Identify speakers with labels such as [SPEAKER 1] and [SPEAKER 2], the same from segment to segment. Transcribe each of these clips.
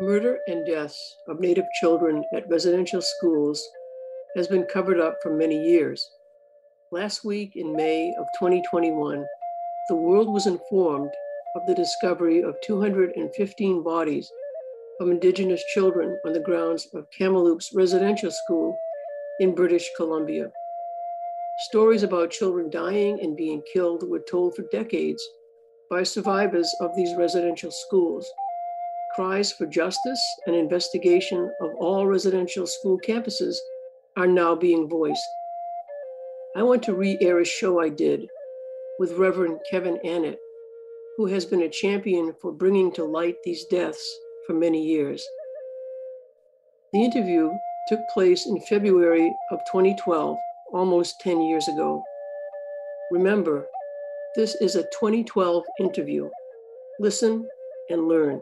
[SPEAKER 1] Murder and deaths of Native children at residential schools has been covered up for many years. Last week in May of 2021, the world was informed of the discovery of 215 bodies of Indigenous children on the grounds of Kamloops Residential School in British Columbia. Stories about children dying and being killed were told for decades by survivors of these residential schools. Cries for justice and investigation of all residential school campuses are now being voiced. I want to re air a show I did with Reverend Kevin Annett, who has been a champion for bringing to light these deaths for many years. The interview took place in February of 2012, almost 10 years ago. Remember, this is a 2012 interview. Listen and learn.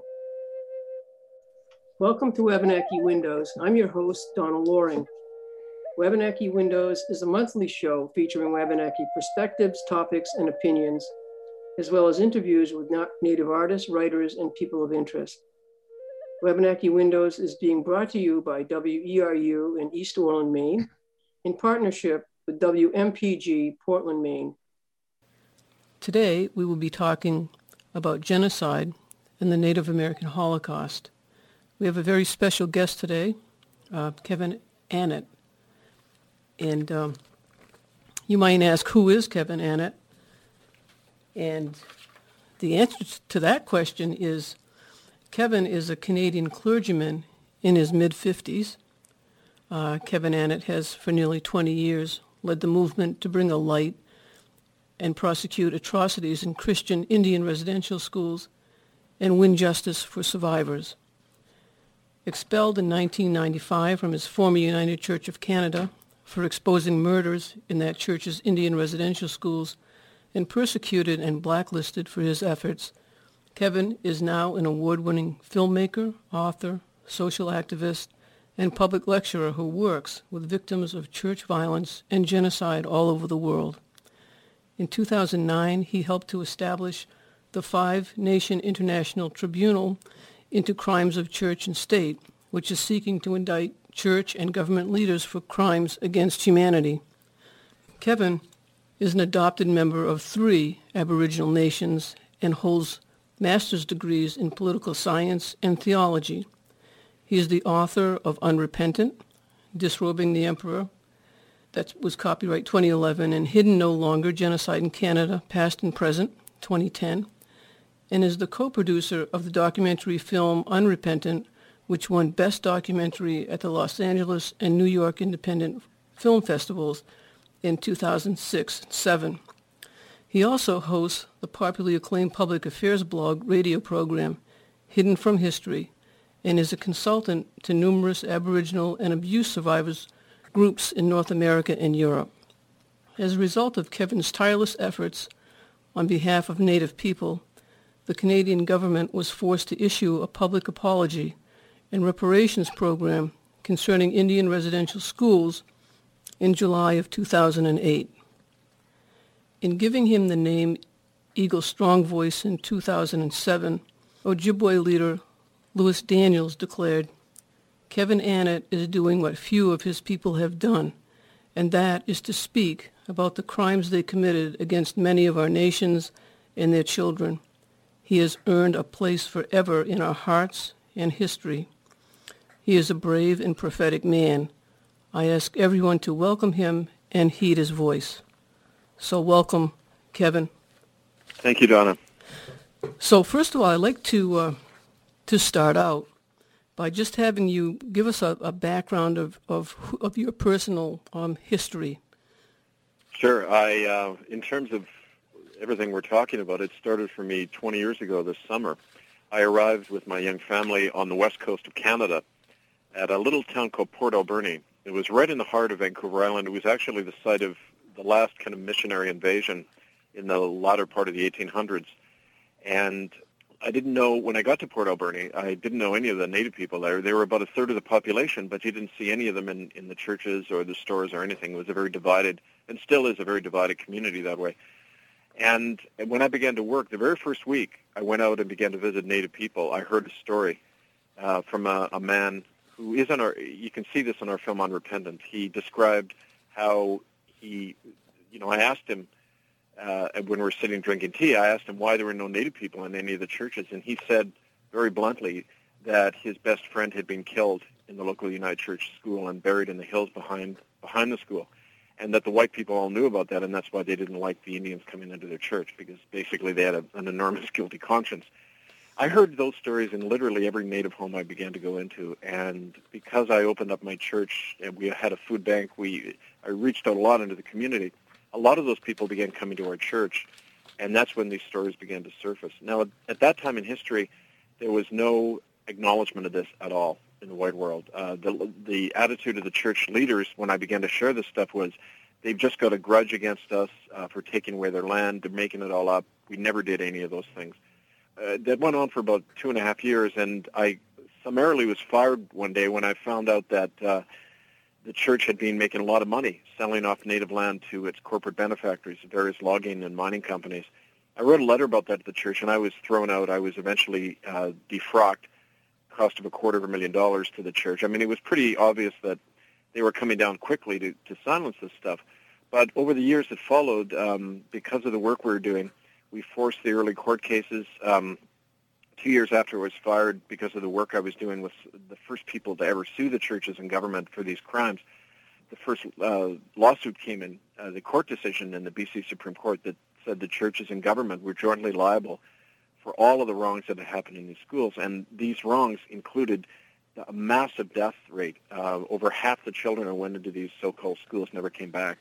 [SPEAKER 1] Welcome to Wabanaki Windows. I'm your host, Donna Loring. Wabanaki Windows is a monthly show featuring Wabanaki perspectives, topics, and opinions, as well as interviews with Native artists, writers, and people of interest. Wabanaki Windows is being brought to you by WERU in East Orland, Maine, in partnership with WMPG Portland, Maine.
[SPEAKER 2] Today, we will be talking about genocide and the Native American Holocaust. We have a very special guest today, uh, Kevin Annett. And um, you might ask, who is Kevin Annett? And the answer to that question is Kevin is a Canadian clergyman in his mid-50s. Uh, Kevin Annett has, for nearly 20 years, led the movement to bring a light and prosecute atrocities in Christian Indian residential schools and win justice for survivors. Expelled in 1995 from his former United Church of Canada for exposing murders in that church's Indian residential schools and persecuted and blacklisted for his efforts, Kevin is now an award-winning filmmaker, author, social activist, and public lecturer who works with victims of church violence and genocide all over the world. In 2009, he helped to establish the Five Nation International Tribunal into crimes of church and state, which is seeking to indict church and government leaders for crimes against humanity. Kevin is an adopted member of three Aboriginal nations and holds master's degrees in political science and theology. He is the author of Unrepentant, Disrobing the Emperor, that was copyright 2011, and Hidden No Longer, Genocide in Canada, Past and Present, 2010, and is the co-producer of the documentary film Unrepentant, which won Best Documentary at the Los Angeles and New York Independent Film Festivals in 2006-7. He also hosts the popularly acclaimed public affairs blog radio program Hidden from History and is a consultant to numerous Aboriginal and abuse survivors groups in North America and Europe. As a result of Kevin's tireless efforts on behalf of Native people, the Canadian government was forced to issue a public apology and reparations program concerning Indian residential schools in July of 2008. In giving him the name Eagle Strong Voice in 2007, Ojibwe leader Louis Daniels declared, Kevin Annett is doing what few of his people have done, and that is to speak about the crimes they committed against many of our nations and their children. He has earned a place forever in our hearts and history. He is a brave and prophetic man. I ask everyone to welcome him and heed his voice. So welcome, Kevin.
[SPEAKER 3] Thank you, Donna.
[SPEAKER 2] So first of all, I'd like to uh, to start out by just having you give us a, a background of, of, of your personal um, history.
[SPEAKER 3] Sure. I, uh, in terms of everything we're talking about, it started for me 20 years ago this summer. I arrived with my young family on the west coast of Canada at a little town called Port Alberni. It was right in the heart of Vancouver Island. It was actually the site of the last kind of missionary invasion in the latter part of the 1800s. And I didn't know when I got to Port Alberni, I didn't know any of the native people there. They were about a third of the population, but you didn't see any of them in, in the churches or the stores or anything. It was a very divided, and still is a very divided community that way. And when I began to work, the very first week I went out and began to visit Native people, I heard a story uh, from a, a man who is on our. You can see this in our film Unrepentant. He described how he, you know, I asked him uh, when we were sitting drinking tea. I asked him why there were no Native people in any of the churches, and he said very bluntly that his best friend had been killed in the local United Church school and buried in the hills behind behind the school and that the white people all knew about that, and that's why they didn't like the Indians coming into their church because basically they had a, an enormous guilty conscience. I heard those stories in literally every native home I began to go into, and because I opened up my church and we had a food bank, we I reached out a lot into the community. A lot of those people began coming to our church, and that's when these stories began to surface. Now, at that time in history, there was no acknowledgement of this at all in the white world. Uh, the the attitude of the church leaders when I began to share this stuff was, they've just got a grudge against us uh, for taking away their land. They're making it all up. We never did any of those things. Uh, that went on for about two and a half years, and I summarily was fired one day when I found out that uh, the church had been making a lot of money selling off native land to its corporate benefactors, various logging and mining companies. I wrote a letter about that to the church, and I was thrown out. I was eventually uh, defrocked cost of a quarter of a million dollars to the church. I mean, it was pretty obvious that they were coming down quickly to, to silence this stuff. But over the years that followed, um, because of the work we were doing, we forced the early court cases. Um, two years after I was fired, because of the work I was doing with the first people to ever sue the churches and government for these crimes, the first uh, lawsuit came in, uh, the court decision in the BC Supreme Court that said the churches and government were jointly liable for all of the wrongs that had happened in these schools. And these wrongs included a massive death rate. Uh, over half the children who went into these so-called schools never came back.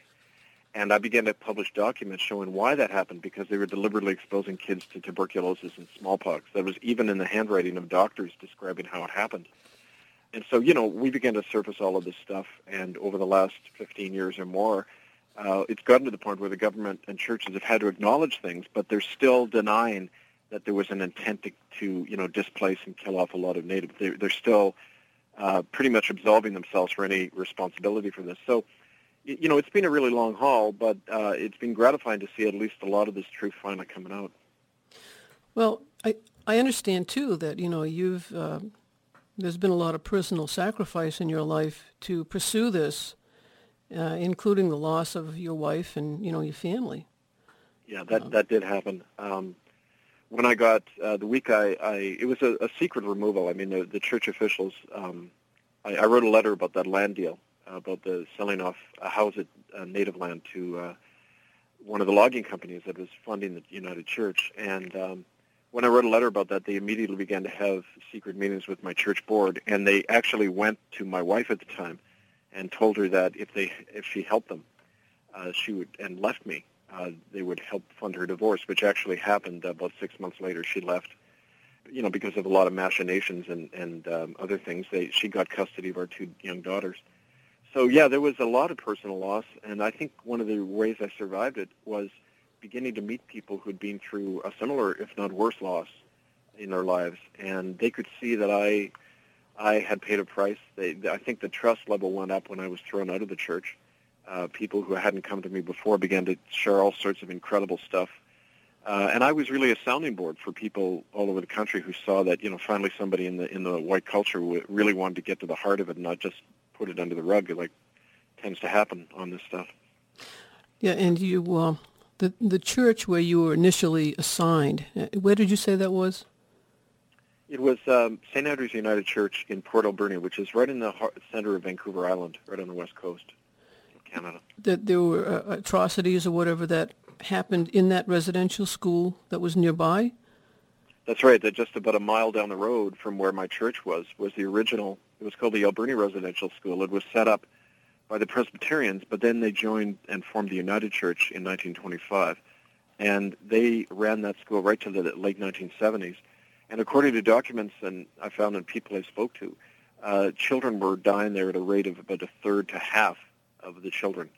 [SPEAKER 3] And I began to publish documents showing why that happened because they were deliberately exposing kids to tuberculosis and smallpox. That was even in the handwriting of doctors describing how it happened. And so, you know, we began to surface all of this stuff. And over the last 15 years or more, uh, it's gotten to the point where the government and churches have had to acknowledge things, but they're still denying – that there was an intent to, to you know displace and kill off a lot of natives. They, they're still uh, pretty much absolving themselves for any responsibility for this. So, you know, it's been a really long haul, but uh, it's been gratifying to see at least a lot of this truth finally coming out.
[SPEAKER 2] Well, I I understand too that you know you've uh, there's been a lot of personal sacrifice in your life to pursue this, uh, including the loss of your wife and you know your family.
[SPEAKER 3] Yeah, that uh, that did happen. Um, when I got uh, the week I, I it was a, a secret removal. I mean, the, the church officials. Um, I, I wrote a letter about that land deal, uh, about the selling off a house at uh, native land to uh, one of the logging companies that was funding the United Church. And um, when I wrote a letter about that, they immediately began to have secret meetings with my church board, and they actually went to my wife at the time and told her that if they if she helped them, uh, she would and left me uh, they would help fund her divorce, which actually happened about six months later. She left, you know, because of a lot of machinations and and um, other things. They she got custody of our two young daughters. So yeah, there was a lot of personal loss, and I think one of the ways I survived it was beginning to meet people who'd been through a similar, if not worse, loss in their lives, and they could see that I I had paid a price. They, I think the trust level went up when I was thrown out of the church uh, people who hadn't come to me before began to share all sorts of incredible stuff. Uh, and I was really a sounding board for people all over the country who saw that, you know, finally somebody in the in the white culture really wanted to get to the heart of it and not just put it under the rug, like tends to happen on this stuff.
[SPEAKER 2] Yeah, and you, uh, the the church where you were initially assigned, uh, where did you say that was?
[SPEAKER 3] It was um, St. Andrew's United Church in Port Alberni, which is right in the heart, center of Vancouver Island, right on the west coast. Canada.
[SPEAKER 2] That there were uh, atrocities or whatever that happened in that residential school that was nearby?
[SPEAKER 3] That's right. That just about a mile down the road from where my church was was the original. It was called the Alberni Residential School. It was set up by the Presbyterians, but then they joined and formed the United Church in 1925, and they ran that school right to the late 1970s. And according to documents, and I found in people I spoke to, uh, children were dying there at a rate of about a third to half of the children.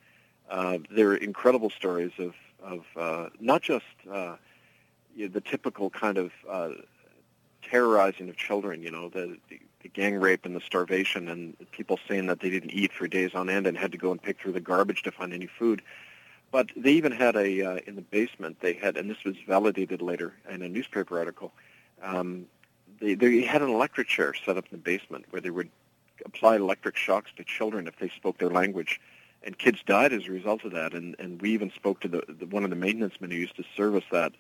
[SPEAKER 3] Uh, they're incredible stories of, of uh, not just uh, you know, the typical kind of uh, terrorizing of children, you know, the, the, the gang rape and the starvation and people saying that they didn't eat for days on end and had to go and pick through the garbage to find any food. But they even had a, uh, in the basement, they had, and this was validated later in a newspaper article, um, they, they had an electric chair set up in the basement where they would apply electric shocks to children if they spoke their language. And kids died as a result of that. And, and we even spoke to the, the one of the maintenance men who used to service that.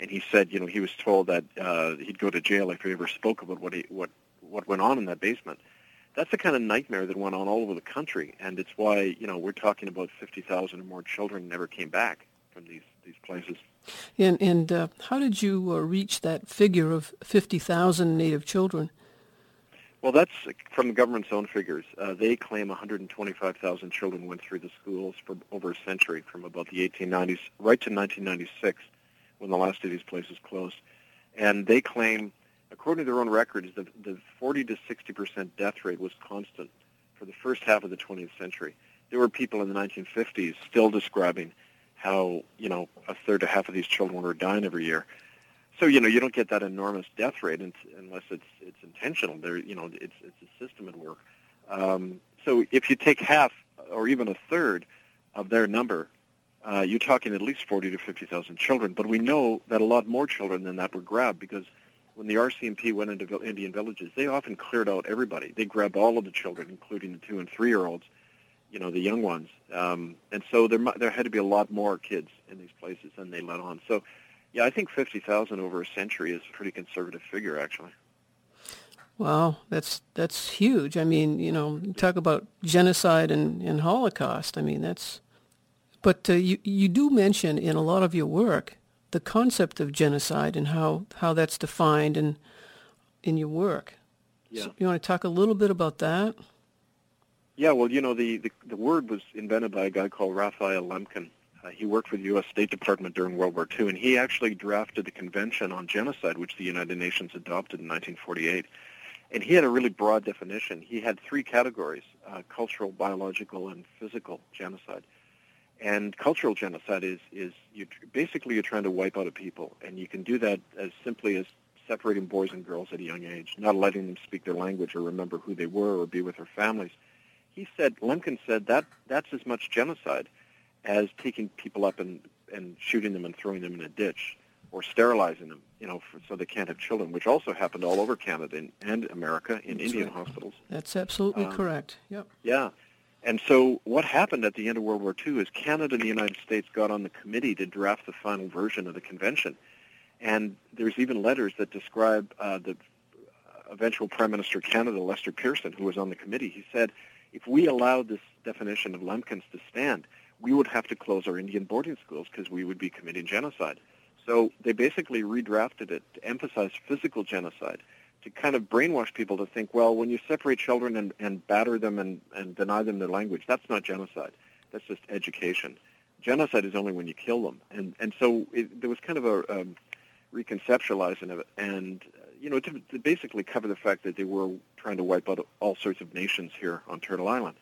[SPEAKER 3] And he said, you know, he was told that uh, he'd go to jail if he ever spoke about what, he, what, what went on in that basement. That's the kind of nightmare that went on all over the country. And it's why, you know, we're talking about 50,000 or more children never came back from these, these places.
[SPEAKER 2] And, and uh, how did you uh, reach that figure of 50,000 Native children?
[SPEAKER 3] Well, that's from the government's own figures. Uh, they claim 125,000 children went through the schools for over a century, from about the 1890s right to 1996, when the last of these places closed. And they claim, according to their own records, the, the 40 to 60 percent death rate was constant for the first half of the 20th century. There were people in the 1950s still describing how, you know, a third to half of these children were dying every year so you know you don't get that enormous death rate unless it's it's intentional. There, you know, it's it's a system at work. Um, so if you take half or even a third of their number, uh, you're talking at least 40 to 50,000 children. But we know that a lot more children than that were grabbed because when the RCMP went into Indian villages, they often cleared out everybody. They grabbed all of the children, including the two and three year olds, you know, the young ones. Um, and so there there had to be a lot more kids in these places than they let on. So yeah, I think 50,000 over a century is a pretty conservative figure, actually.
[SPEAKER 2] Wow, that's that's huge. I mean, you know, talk about genocide and, and Holocaust. I mean, that's. But uh, you you do mention in a lot of your work the concept of genocide and how, how that's defined in in your work.
[SPEAKER 3] Yeah.
[SPEAKER 2] So you want to talk a little bit about that?
[SPEAKER 3] Yeah, well, you know, the, the, the word was invented by a guy called Raphael Lemkin, uh, he worked for the U.S. State Department during World War II, and he actually drafted the Convention on Genocide, which the United Nations adopted in 1948. And he had a really broad definition. He had three categories, uh, cultural, biological, and physical genocide. And cultural genocide is, is you, basically you're trying to wipe out a people, and you can do that as simply as separating boys and girls at a young age, not letting them speak their language or remember who they were or be with their families. He said, Lemkin said, that that's as much genocide as taking people up and, and shooting them and throwing them in a ditch or sterilizing them, you know, for, so they can't have children, which also happened all over Canada and, and America in That's Indian right. hospitals.
[SPEAKER 2] That's absolutely um, correct. Yep.
[SPEAKER 3] Yeah. And so what happened at the end of World War II is Canada and the United States got on the committee to draft the final version of the convention. And there's even letters that describe uh, the eventual Prime Minister of Canada, Lester Pearson, who was on the committee. He said, if we allowed this definition of Lemkin's to stand, we would have to close our Indian boarding schools because we would be committing genocide. So they basically redrafted it to emphasize physical genocide, to kind of brainwash people to think, well, when you separate children and, and batter them and, and deny them their language, that's not genocide. That's just education. Genocide is only when you kill them. And, and so it, there was kind of a um, reconceptualizing of it. And, you know, to, to basically cover the fact that they were trying to wipe out all sorts of nations here on Turtle Island.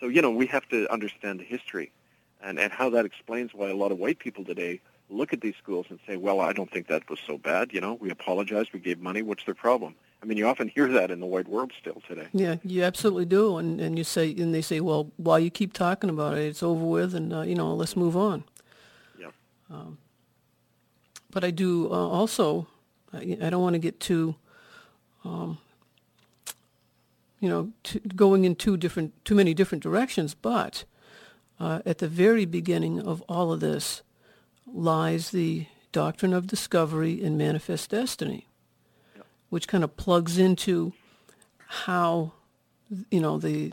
[SPEAKER 3] So, you know, we have to understand the history and, and how that explains why a lot of white people today look at these schools and say, well, I don't think that was so bad. You know, we apologized, we gave money. What's their problem? I mean, you often hear that in the white world still today.
[SPEAKER 2] Yeah, you absolutely do. And and you say, and they say, well, why you keep talking about it? It's over with, and uh, you know, let's move on.
[SPEAKER 3] Yeah.
[SPEAKER 2] Um, but I do uh, also. I, I, don't want to get too. Um, you know, going in two different, too many different directions, but uh, at the very beginning of all of this lies the doctrine of discovery and manifest destiny, which kind of plugs into how, you know, the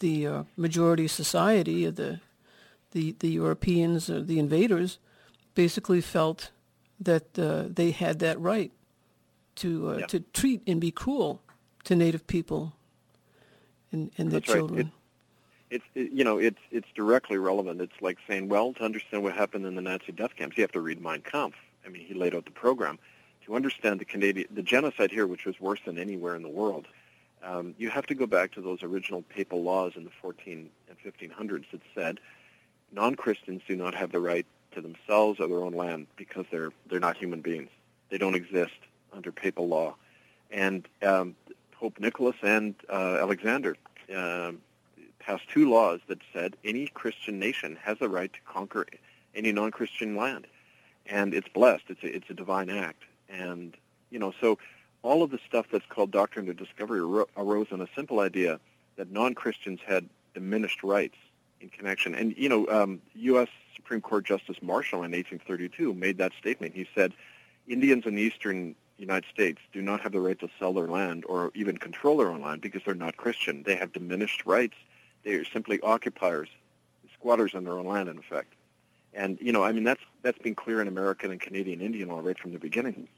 [SPEAKER 2] the uh, majority society of the the the Europeans or the invaders basically felt that uh, they had that right to uh, yep. to treat and be cruel to Native people and, and their children.
[SPEAKER 3] Right it's it, you know it's it's directly relevant. It's like saying, well, to understand what happened in the Nazi death camps, you have to read Mein Kampf. I mean, he laid out the program to understand the Canadian the genocide here, which was worse than anywhere in the world. Um, you have to go back to those original papal laws in the 14 and 1500s that said non-Christians do not have the right to themselves or their own land because they're they're not human beings. They don't exist under papal law. And um, Pope Nicholas and uh, Alexander um, passed two laws that said any Christian nation has the right to conquer any non-Christian land, and it's blessed. It's a, it's a divine act, and you know so all of the stuff that's called doctrine of discovery arose on a simple idea that non-Christians had diminished rights in connection. And, you know, um, U.S. Supreme Court Justice Marshall in 1832 made that statement. He said, Indians in the eastern United States do not have the right to sell their land or even control their own land because they're not Christian. They have diminished rights. They are simply occupiers, squatters on their own land, in effect. And you know, I mean, that's that's been clear in American and Canadian Indian law right from the beginning.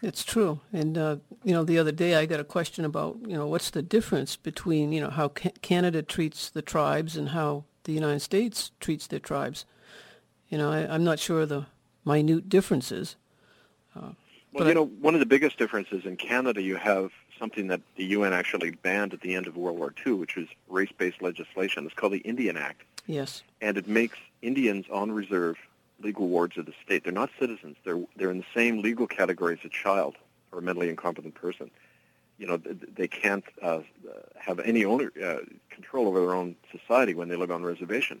[SPEAKER 2] It's true, and uh, you know, the other day I got a question about you know what's the difference between you know how ca- Canada treats the tribes and how the United States treats their tribes. You know, I, am not sure the minute differences.
[SPEAKER 3] Uh, well, you I, know, one of the biggest differences in Canada, you have something that the UN actually banned at the end of World War II, which was race-based legislation. It's called the Indian Act.
[SPEAKER 2] Yes.
[SPEAKER 3] And it makes Indians on reserve legal wards of the state. They're not citizens. They're they're in the same legal category as a child or a mentally incompetent person. You know, they can't uh, have any owner uh, control over their own society when they live on reservation.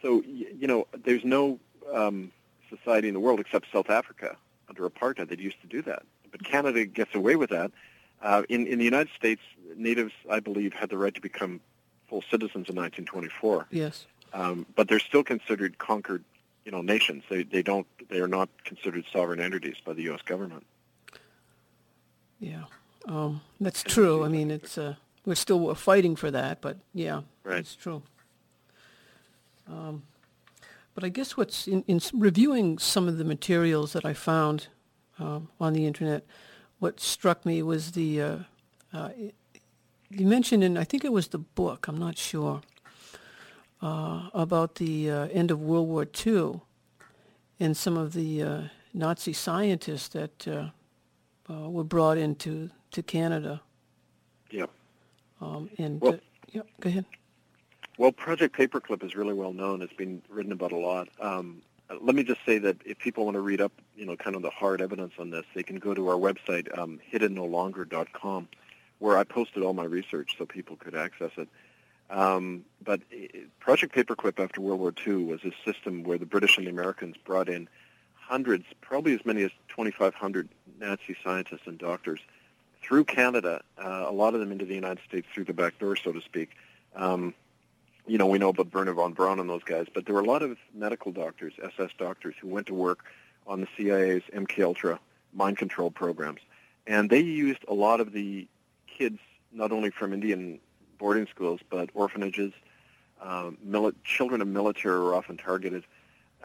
[SPEAKER 3] So, you know, there's no um, society in the world except South Africa under apartheid that used to do that. But Canada gets away with that. Uh, in in the United States, natives, I believe, had the right to become full citizens in 1924.
[SPEAKER 2] Yes.
[SPEAKER 3] Um, but they're still considered conquered, you know, nations. They they don't they are not considered sovereign entities by the U.S. government.
[SPEAKER 2] Yeah, um, that's true. I mean, it's uh, we're still fighting for that, but yeah,
[SPEAKER 3] right.
[SPEAKER 2] it's true. Um, but I guess what's in, in, reviewing some of the materials that I found um, on the internet, what struck me was the uh, uh, you mentioned in I think it was the book. I'm not sure uh, about the uh, end of World War II and some of the uh, Nazi scientists that uh, uh, were brought into to Canada.
[SPEAKER 3] Yeah.
[SPEAKER 2] Um, and well, yeah, go ahead.
[SPEAKER 3] Well, Project Paperclip is really well known. It's been written about a lot. Um, let me just say that if people want to read up, you know, kind of the hard evidence on this, they can go to our website, um, hiddennolonger.com, where I posted all my research so people could access it. Um, but Project Paperclip after World War II was a system where the British and the Americans brought in hundreds, probably as many as 2,500 Nazi scientists and doctors through Canada, uh, a lot of them into the United States through the back door, so to speak. Um, you know, we know about Wernher von Braun and those guys, but there were a lot of medical doctors, SS doctors, who went to work on the CIA's MK Ultra mind control programs, and they used a lot of the kids, not only from Indian boarding schools, but orphanages, um, mili- children of military were often targeted,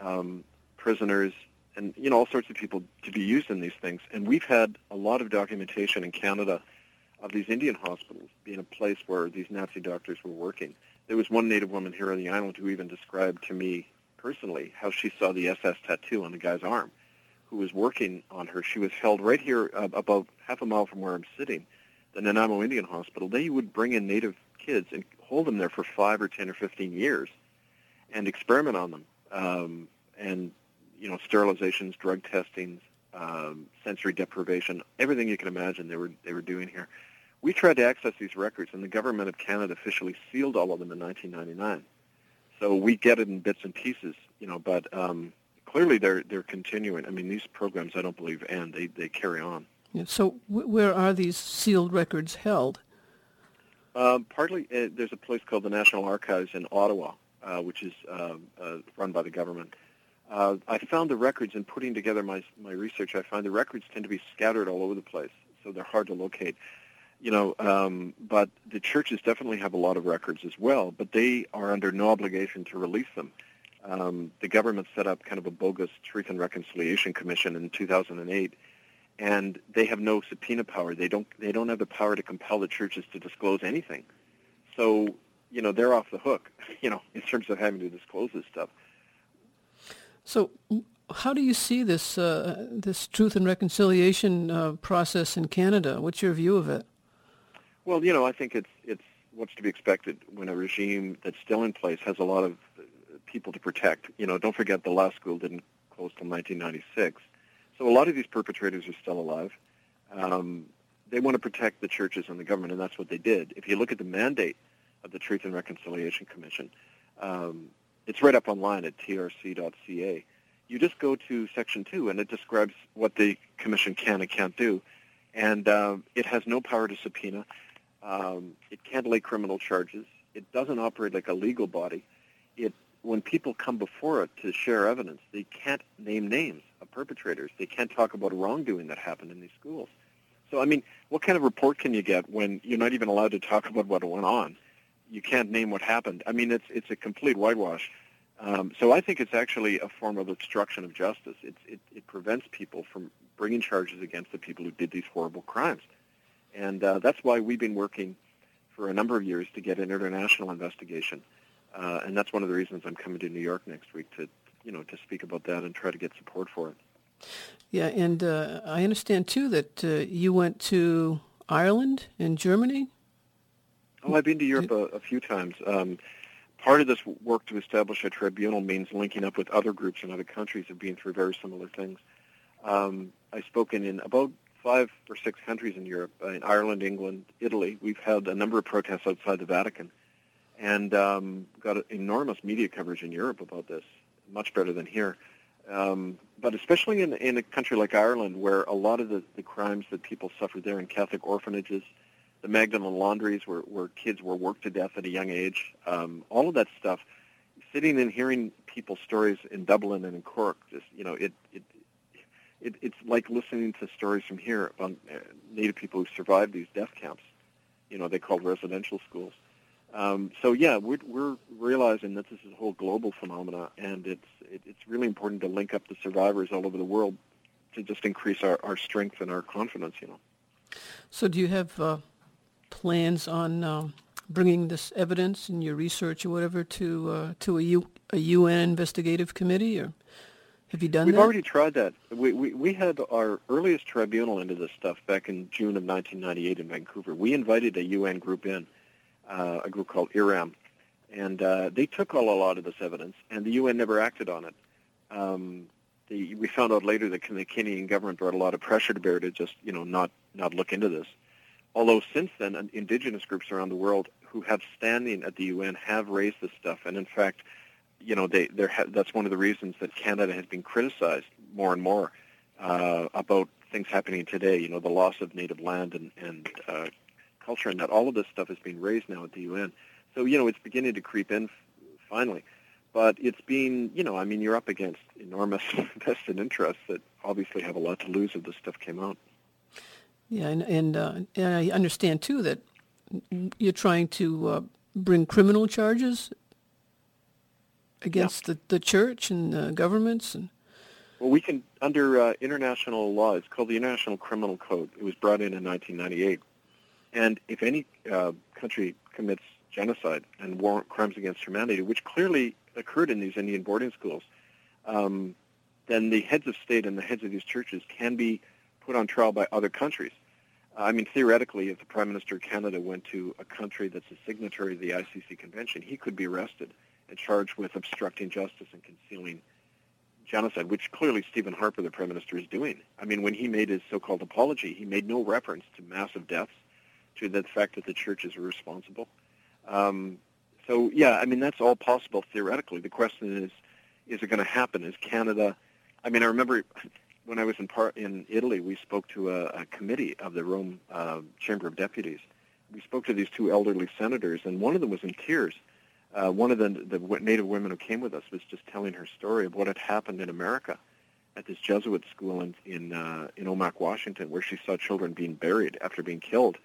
[SPEAKER 3] um, prisoners, and you know all sorts of people to be used in these things. And we've had a lot of documentation in Canada of these Indian hospitals being a place where these Nazi doctors were working. There was one Native woman here on the island who even described to me personally how she saw the SS tattoo on the guy's arm, who was working on her. She was held right here uh, about half a mile from where I'm sitting the Nanaimo Indian Hospital, they would bring in native kids and hold them there for five or ten or fifteen years, and experiment on them, um, and you know sterilizations, drug testings, um, sensory deprivation, everything you can imagine they were they were doing here. We tried to access these records, and the government of Canada officially sealed all of them in 1999. So we get it in bits and pieces, you know, but um, clearly they're they're continuing. I mean, these programs I don't believe end; they they carry on.
[SPEAKER 2] Yeah, so w- where are these sealed records held?
[SPEAKER 3] Um, partly, uh, there's a place called the National Archives in Ottawa, uh, which is uh, uh run by the government. Uh, I found the records in putting together my my research. I find the records tend to be scattered all over the place, so they're hard to locate. You know, um, but the churches definitely have a lot of records as well, but they are under no obligation to release them. Um, the government set up kind of a bogus Truth and Reconciliation Commission in 2008 and they have no subpoena power. They don't they don't have the power to compel the churches to disclose anything. So you know they're off the hook. You know in terms of having to disclose this stuff.
[SPEAKER 2] So how do you see this uh, this truth and reconciliation uh, process in Canada? What's your view of it?
[SPEAKER 3] Well, you know, I think it's it's what's to be expected when a regime that's still in place has a lot of people to protect. You know, don't forget the law school didn't close till 1996. So a lot of these perpetrators are still alive. Um, they want to protect the churches and the government, and that's what they did. If you look at the mandate of the Truth and Reconciliation Commission, um, it's right up online at trc.ca. You just go to Section 2, and it describes what the commission can and can't do. and uh, it has no power to subpoena. Um, it can't lay criminal charges. It doesn't operate like a legal body. It when people come before it to share evidence, they can't name names of perpetrators. They can't talk about wrongdoing that happened in these schools. So, I mean, what kind of report can you get when you're not even allowed to talk about what went on? You can't name what happened. I mean, it's it's a complete whitewash. Um, so I think it's actually a form of obstruction of justice. It, it, it prevents people from bringing charges against the people who did these horrible crimes. And uh, that's why we've been working for a number of years to get an international investigation. Uh, and that's one of the reasons I'm coming to New York next week to, you know, to speak about that and try to get support for it.
[SPEAKER 2] Yeah, and uh, I understand too that uh, you went to Ireland and Germany.
[SPEAKER 3] Oh, I've been to Europe a, a few times. Um, part of this work to establish a tribunal means linking up with other groups in other countries who've been through very similar things. Um, I've spoken in about five or six countries in Europe, uh, in Ireland, England, Italy. We've had a number of protests outside the Vatican and um, got enormous media coverage in Europe about this, much better than here. Um, but especially in, in a country like Ireland, where a lot of the, the crimes that people suffered there in Catholic orphanages, the Magdalen laundries, where, where kids were worked to death at a young age, um, all of that stuff, sitting and hearing people's stories in Dublin and in Cork, just you know, it, it it, it's like listening to stories from here about uh, Native people who survived these death camps. You know, they called residential schools. Um, so yeah, we're, we're realizing that this is a whole global phenomena, and it's it, it's really important to link up the survivors all over the world to just increase our, our strength and our confidence. You know.
[SPEAKER 2] So do you have uh, plans on um, bringing this evidence in your research or whatever to uh, to a, U, a UN investigative committee or? Have you done
[SPEAKER 3] We've
[SPEAKER 2] that?
[SPEAKER 3] already tried that. We, we, we had our earliest tribunal into this stuff back in June of 1998 in Vancouver. We invited a UN group in, uh, a group called IHRAAM, and uh, they took all a lot of this evidence, and the UN never acted on it. Um, the, we found out later that the Canadian government brought a lot of pressure to bear to just, you know, not not look into this. Although since then, indigenous groups around the world who have standing at the UN have raised this stuff, and in fact, you know, they, ha- that's one of the reasons that Canada has been criticized more and more uh, about things happening today. You know, the loss of native land and, and uh, culture, and that all of this stuff is being raised now at the UN. So you know, it's beginning to creep in f- finally. But it's been, you know, I mean, you're up against enormous vested interests that obviously have a lot to lose if this stuff came out.
[SPEAKER 2] Yeah, and and, uh, and I understand too that you're trying to uh, bring criminal charges against yeah. the, the church and uh, governments and
[SPEAKER 3] well we can under uh, international law it's called the international criminal code. It was brought in in 1998 and if any uh, country commits genocide and war crimes against humanity which clearly occurred in these indian boarding schools um, then the heads of state and the heads of these churches can be put on trial by other countries. I mean, theoretically, if the Prime Minister of Canada went to a country that's a signatory to the ICC Convention, he could be arrested charged with obstructing justice and concealing genocide, which clearly Stephen Harper, the Prime Minister, is doing. I mean, when he made his so-called apology, he made no reference to massive deaths, to the fact that the churches were responsible. Um, so, yeah, I mean, that's all possible theoretically. The question is, is it going to happen? Is Canada... I mean, I remember when I was in part in Italy, we spoke to a, a committee of the Rome uh, Chamber of Deputies. We spoke to these two elderly senators, and one of them was in tears uh, one of the, the Native women who came with us was just telling her story of what had happened in America at this Jesuit school in in, uh, in Omak, Washington, where she saw children being buried after being killed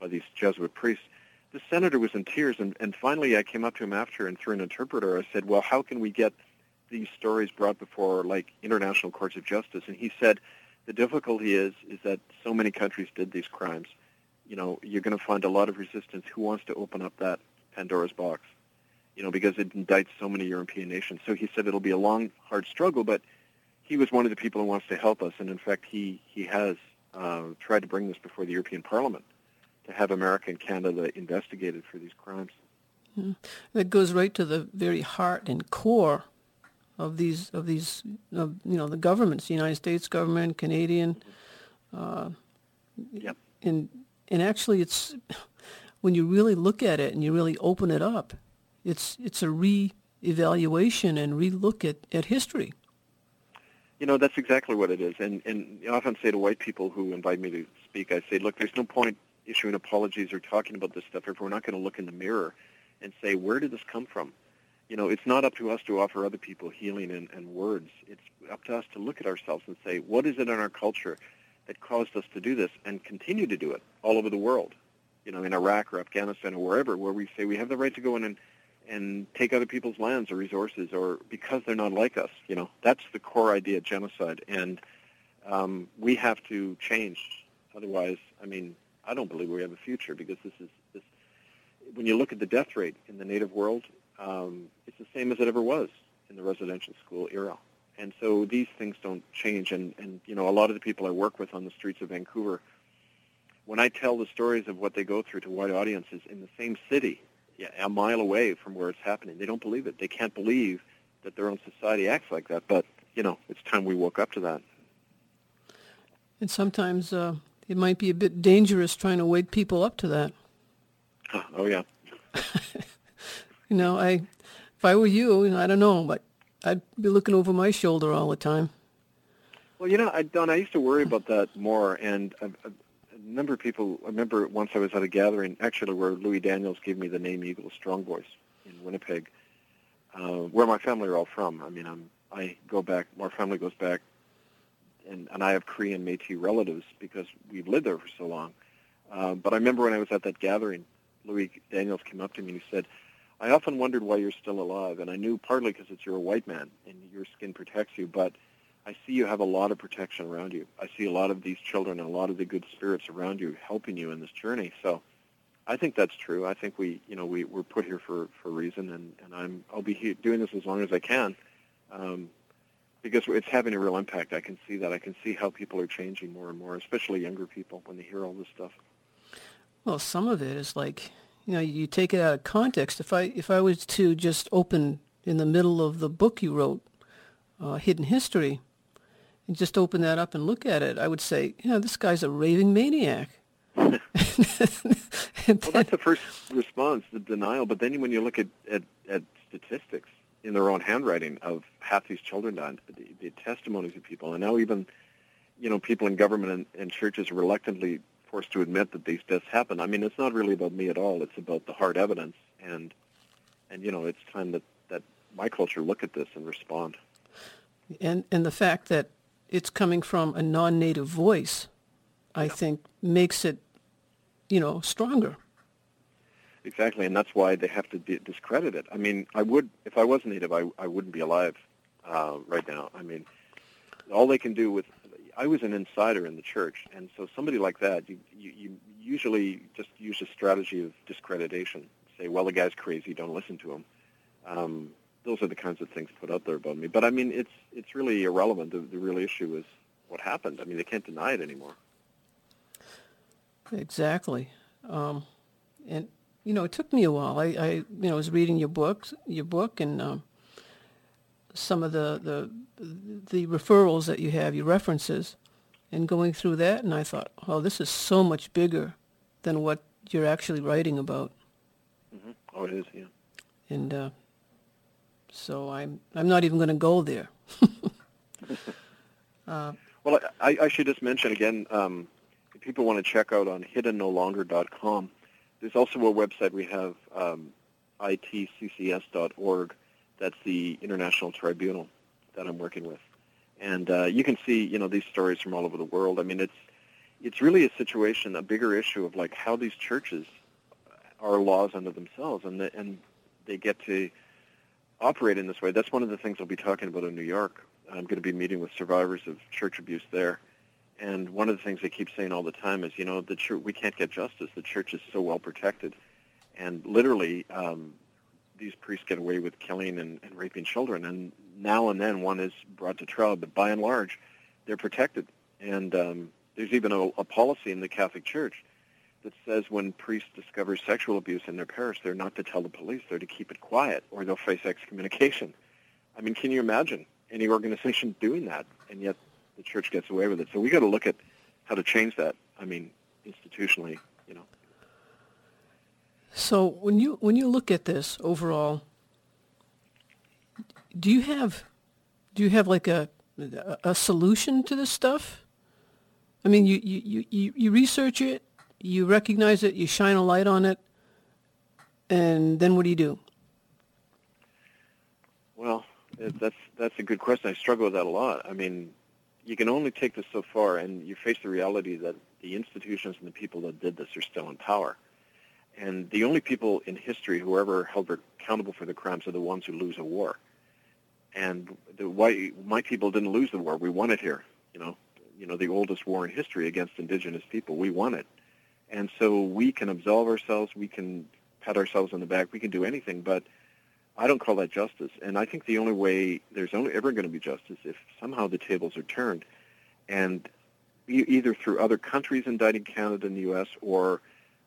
[SPEAKER 3] by these Jesuit priests. The senator was in tears, and, and finally I came up to him after and through an interpreter I said, well, how can we get these stories brought before like international courts of justice? And he said, the difficulty is is that so many countries did these crimes. You know, you're going to find a lot of resistance. Who wants to open up that Pandora's box? You know, because it indicts so many European nations. So he said it'll be a long, hard struggle, but he was one of the people who wants to help us, and in fact, he he has uh, tried to bring this before the European Parliament to have America and Canada investigated for these crimes.
[SPEAKER 2] Hmm. That goes right to the very heart and core of these of these of, you know the governments, the United States government, Canadian. Uh,
[SPEAKER 3] yep.
[SPEAKER 2] And and actually, it's when you really look at it and you really open it up, it's it's a re-evaluation and re-look at, at history.
[SPEAKER 3] You know, that's exactly what it is. And and I often say to white people who invite me to speak, I say, look, there's no point issuing apologies or talking about this stuff if we're not going to look in the mirror and say, where did this come from? You know, it's not up to us to offer other people healing and, and words. It's up to us to look at ourselves and say, what is it in our culture that caused us to do this and continue to do it all over the world? You know, in Iraq or Afghanistan or wherever, where we say we have the right to go in and and take other people's lands or resources or because they're not like us. You know, that's the core idea of genocide. And um, we have to change. Otherwise, I mean, I don't believe we have a future because this is this. When you look at the death rate in the native world, um, it's the same as it ever was in the residential school era. And so these things don't change. And, and you know, a lot of the people I work with on the streets of Vancouver, when I tell the stories of what they go through to white audiences in the same city, a mile away from where it's happening, they don't believe it. They can't believe that their own society acts like that. But you know, it's time we woke up to that.
[SPEAKER 2] And sometimes uh, it might be a bit dangerous trying to wake people up to that.
[SPEAKER 3] Oh yeah.
[SPEAKER 2] you know, I if I were you, I don't know, but I'd be looking over my shoulder all the time.
[SPEAKER 3] Well, you know, I, Don, I used to worry about that more, and a, a number of people. I remember once I was at a gathering, actually, where Louis Daniels gave me the name Eagle Strong Voice in Winnipeg, uh, where my family are all from. I mean, I'm I go back. Our family goes back and, and I have Cree and Métis relatives because we've lived there for so long. Um, but I remember when I was at that gathering, Louis Daniels came up to me and he said, I often wondered why you're still alive. And I knew partly because it's you're a white man and your skin protects you, but I see you have a lot of protection around you. I see a lot of these children and a lot of the good spirits around you helping you in this journey. So I think that's true. I think we, you know, we, we're put here for, for a reason, and, and I'm, I'll be here doing this as long as I can. Um, because it's having a real impact. I can see that. I can see how people are changing more and more, especially younger people when they hear all this stuff.
[SPEAKER 2] Well, some of it is like, you know, you take it out of context. If I if I was to just open in the middle of the book you wrote, uh, Hidden History, and just open that up and look at it, I would say, you know, this guy's a raving maniac.
[SPEAKER 3] well, that's the first response, the denial. But then when you look at, at, at statistics, in their own handwriting of half these children died, the, the testimonies of people, and now even, you know, people in government and, and churches are reluctantly forced to admit that these deaths happen. I mean, it's not really about me at all. It's about the hard evidence, and and you know, it's time that that my culture look at this and respond.
[SPEAKER 2] And and the fact that it's coming from a non-native voice, I yeah. think, makes it, you know, stronger.
[SPEAKER 3] Exactly, and that's why they have to discredit it. I mean, I would, if I was Native, I, I wouldn't be alive uh, right now. I mean, all they can do with, I was an insider in the church, and so somebody like that, you, you, you usually just use a strategy of discreditation. Say, well, the guy's crazy, don't listen to him. Um, those are the kinds of things put out there about me. But I mean, it's it's really irrelevant. The, the real issue is what happened. I mean, they can't deny it anymore.
[SPEAKER 2] Exactly. Um, and you know, it took me a while. I, I you know, was reading your books, your book, and um, some of the, the the referrals that you have, your references, and going through that, and I thought, oh, this is so much bigger than what you're actually writing about.
[SPEAKER 3] Mm-hmm. Oh, it is, yeah.
[SPEAKER 2] And uh, so I'm I'm not even going to go there.
[SPEAKER 3] uh, well, I, I should just mention again, um, if people want to check out on hiddennolonger.com, there's also a website we have, um, itccs.org. That's the International Tribunal that I'm working with, and uh, you can see you know these stories from all over the world. I mean, it's it's really a situation, a bigger issue of like how these churches are laws unto themselves, and the, and they get to operate in this way. That's one of the things I'll be talking about in New York. I'm going to be meeting with survivors of church abuse there and one of the things they keep saying all the time is, you know, the church we can't get justice. The church is so well protected, and literally, um, these priests get away with killing and, and raping children. And now and then one is brought to trial, but by and large, they're protected. And um, there's even a, a policy in the Catholic Church that says when priests discover sexual abuse in their parish, they're not to tell the police; they're to keep it quiet, or they'll face excommunication. I mean, can you imagine any organization doing that? And yet the church gets away with it. So we got to look at how to change that. I mean, institutionally, you know.
[SPEAKER 2] So when you when you look at this overall, do you have do you have like a a, solution to this stuff? I mean, you, you, you, you research it, you recognize it, you shine a light on it, and then what do you do?
[SPEAKER 3] Well, uh, that's that's a good question. I struggle with that a lot. I mean, you can only take this so far, and you face the reality that the institutions and the people that did this are still in power. And the only people in history who ever held accountable for the crimes are the ones who lose a war. And the white, my people didn't lose the war. We won it here. You know, you know, the oldest war in history against indigenous people. We won it. And so we can absolve ourselves. We can pat ourselves on the back. We can do anything. But I don't call that justice. And I think the only way there's only ever going to be justice if somehow the tables are turned. And either through other countries indicting Canada and the U.S. or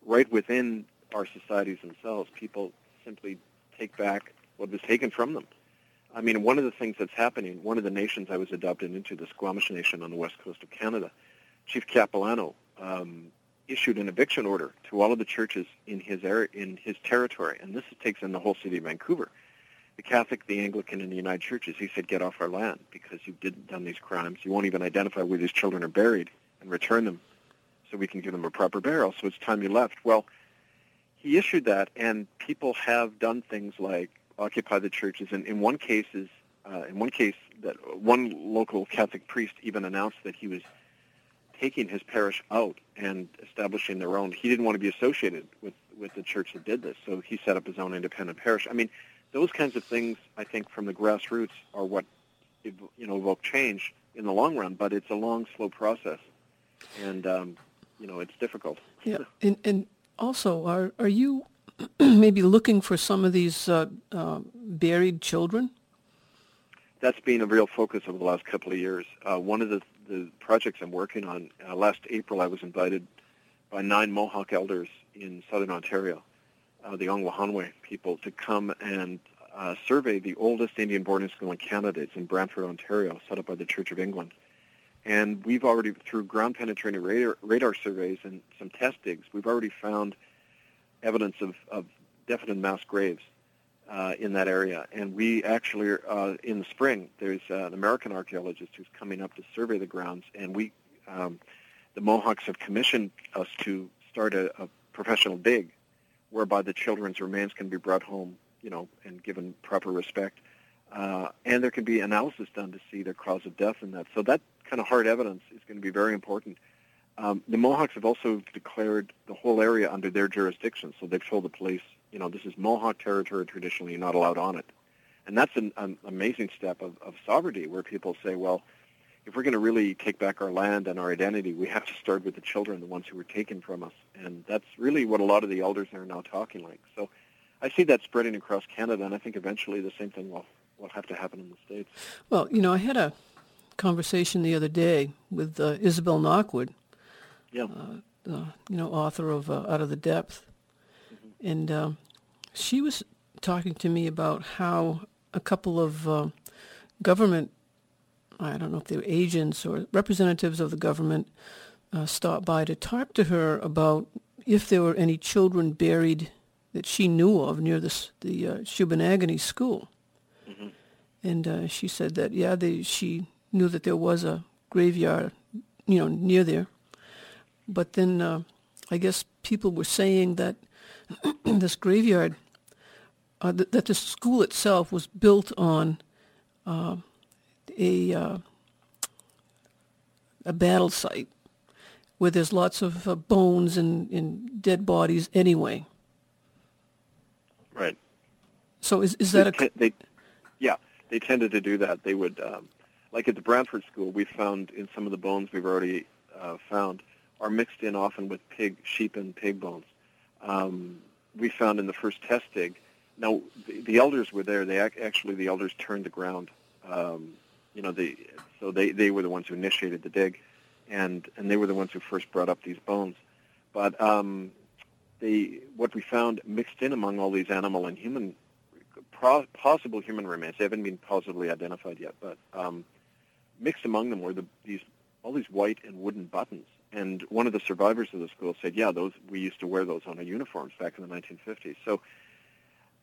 [SPEAKER 3] right within our societies themselves, people simply take back what was taken from them. I mean, one of the things that's happening, one of the nations I was adopted into, the Squamish Nation on the west coast of Canada, Chief Capilano um, issued an eviction order to all of the churches in his area, in his territory, and this takes in the whole city of Vancouver. The Catholic, the Anglican, and the United Churches. He said, "Get off our land because you've done these crimes. You won't even identify where these children are buried and return them, so we can give them a proper burial. So it's time you left." Well, he issued that, and people have done things like occupy the churches. And in one case, is, uh, in one case, that one local Catholic priest even announced that he was taking his parish out and establishing their own. He didn't want to be associated with with the church that did this, so he set up his own independent parish. I mean, those kinds of things, I think, from the grassroots are what you know evoke change in the long run. But it's a long, slow process, and um, you know it's difficult.
[SPEAKER 2] Yeah, and and also, are are you maybe looking for some of these uh, uh, buried children?
[SPEAKER 3] That's been a real focus over the last couple of years. Uh, one of the, the projects I'm working on, uh, last April I was invited by nine Mohawk elders in southern Ontario, uh, the Ongwahonwe people, to come and uh, survey the oldest Indian boarding school in Canada. It's in Brantford, Ontario, set up by the Church of England. And we've already, through ground penetrating radar, radar surveys and some test digs, we've already found evidence of, of definite mass graves uh, in that area. And we actually, uh, in the spring, there's uh, an American archaeologist who's coming up to survey the grounds, and we, um, the Mohawks have commissioned us to start a, a professional dig, whereby the children's remains can be brought home, you know, and given proper respect. Uh, and there can be analysis done to see the cause of death in that. So that kind of hard evidence is going to be very important. Um, the Mohawks have also declared the whole area under their jurisdiction, so they've told the police, you know, this is Mohawk territory. Traditionally, you're not allowed on it, and that's an, an amazing step of, of sovereignty, where people say, well, if we're going to really take back our land and our identity, we have to start with the children, the ones who were taken from us, and that's really what a lot of the elders are now talking like. So, I see that spreading across Canada, and I think eventually the same thing will will have to happen in the states.
[SPEAKER 2] Well, you know, I had a conversation the other day with uh, Isabel Knockwood,
[SPEAKER 3] yeah. Uh,
[SPEAKER 2] uh, you know, author of uh, Out of the Depth. And um, she was talking to me about how a couple of uh, government, I don't know if they were agents or representatives of the government, uh, stopped by to talk to her about if there were any children buried that she knew of near this, the uh, school. Mm-hmm. And uh, she said that, yeah, they, she knew that there was a graveyard, you know, near there. But then uh, I guess people were saying that this graveyard, uh, th- that the school itself was built on uh, a uh, a battle site where there's lots of uh, bones and, and dead bodies anyway.
[SPEAKER 3] Right.
[SPEAKER 2] So is is that
[SPEAKER 3] they, a they, yeah they tended to do that. They would um, like at the Brantford School, we found in some of the bones we've already uh, found are mixed in often with pig, sheep, and pig bones. Um, we found in the first test dig. Now the, the elders were there. They ac- actually the elders turned the ground. Um, you know, so they they were the ones who initiated the dig, and and they were the ones who first brought up these bones. But um, they what we found mixed in among all these animal and human pro- possible human remains. They haven't been positively identified yet, but um, mixed among them were the, these all these white and wooden buttons. And one of the survivors of the school said, "Yeah, those we used to wear those on our uniforms back in the 1950s." So,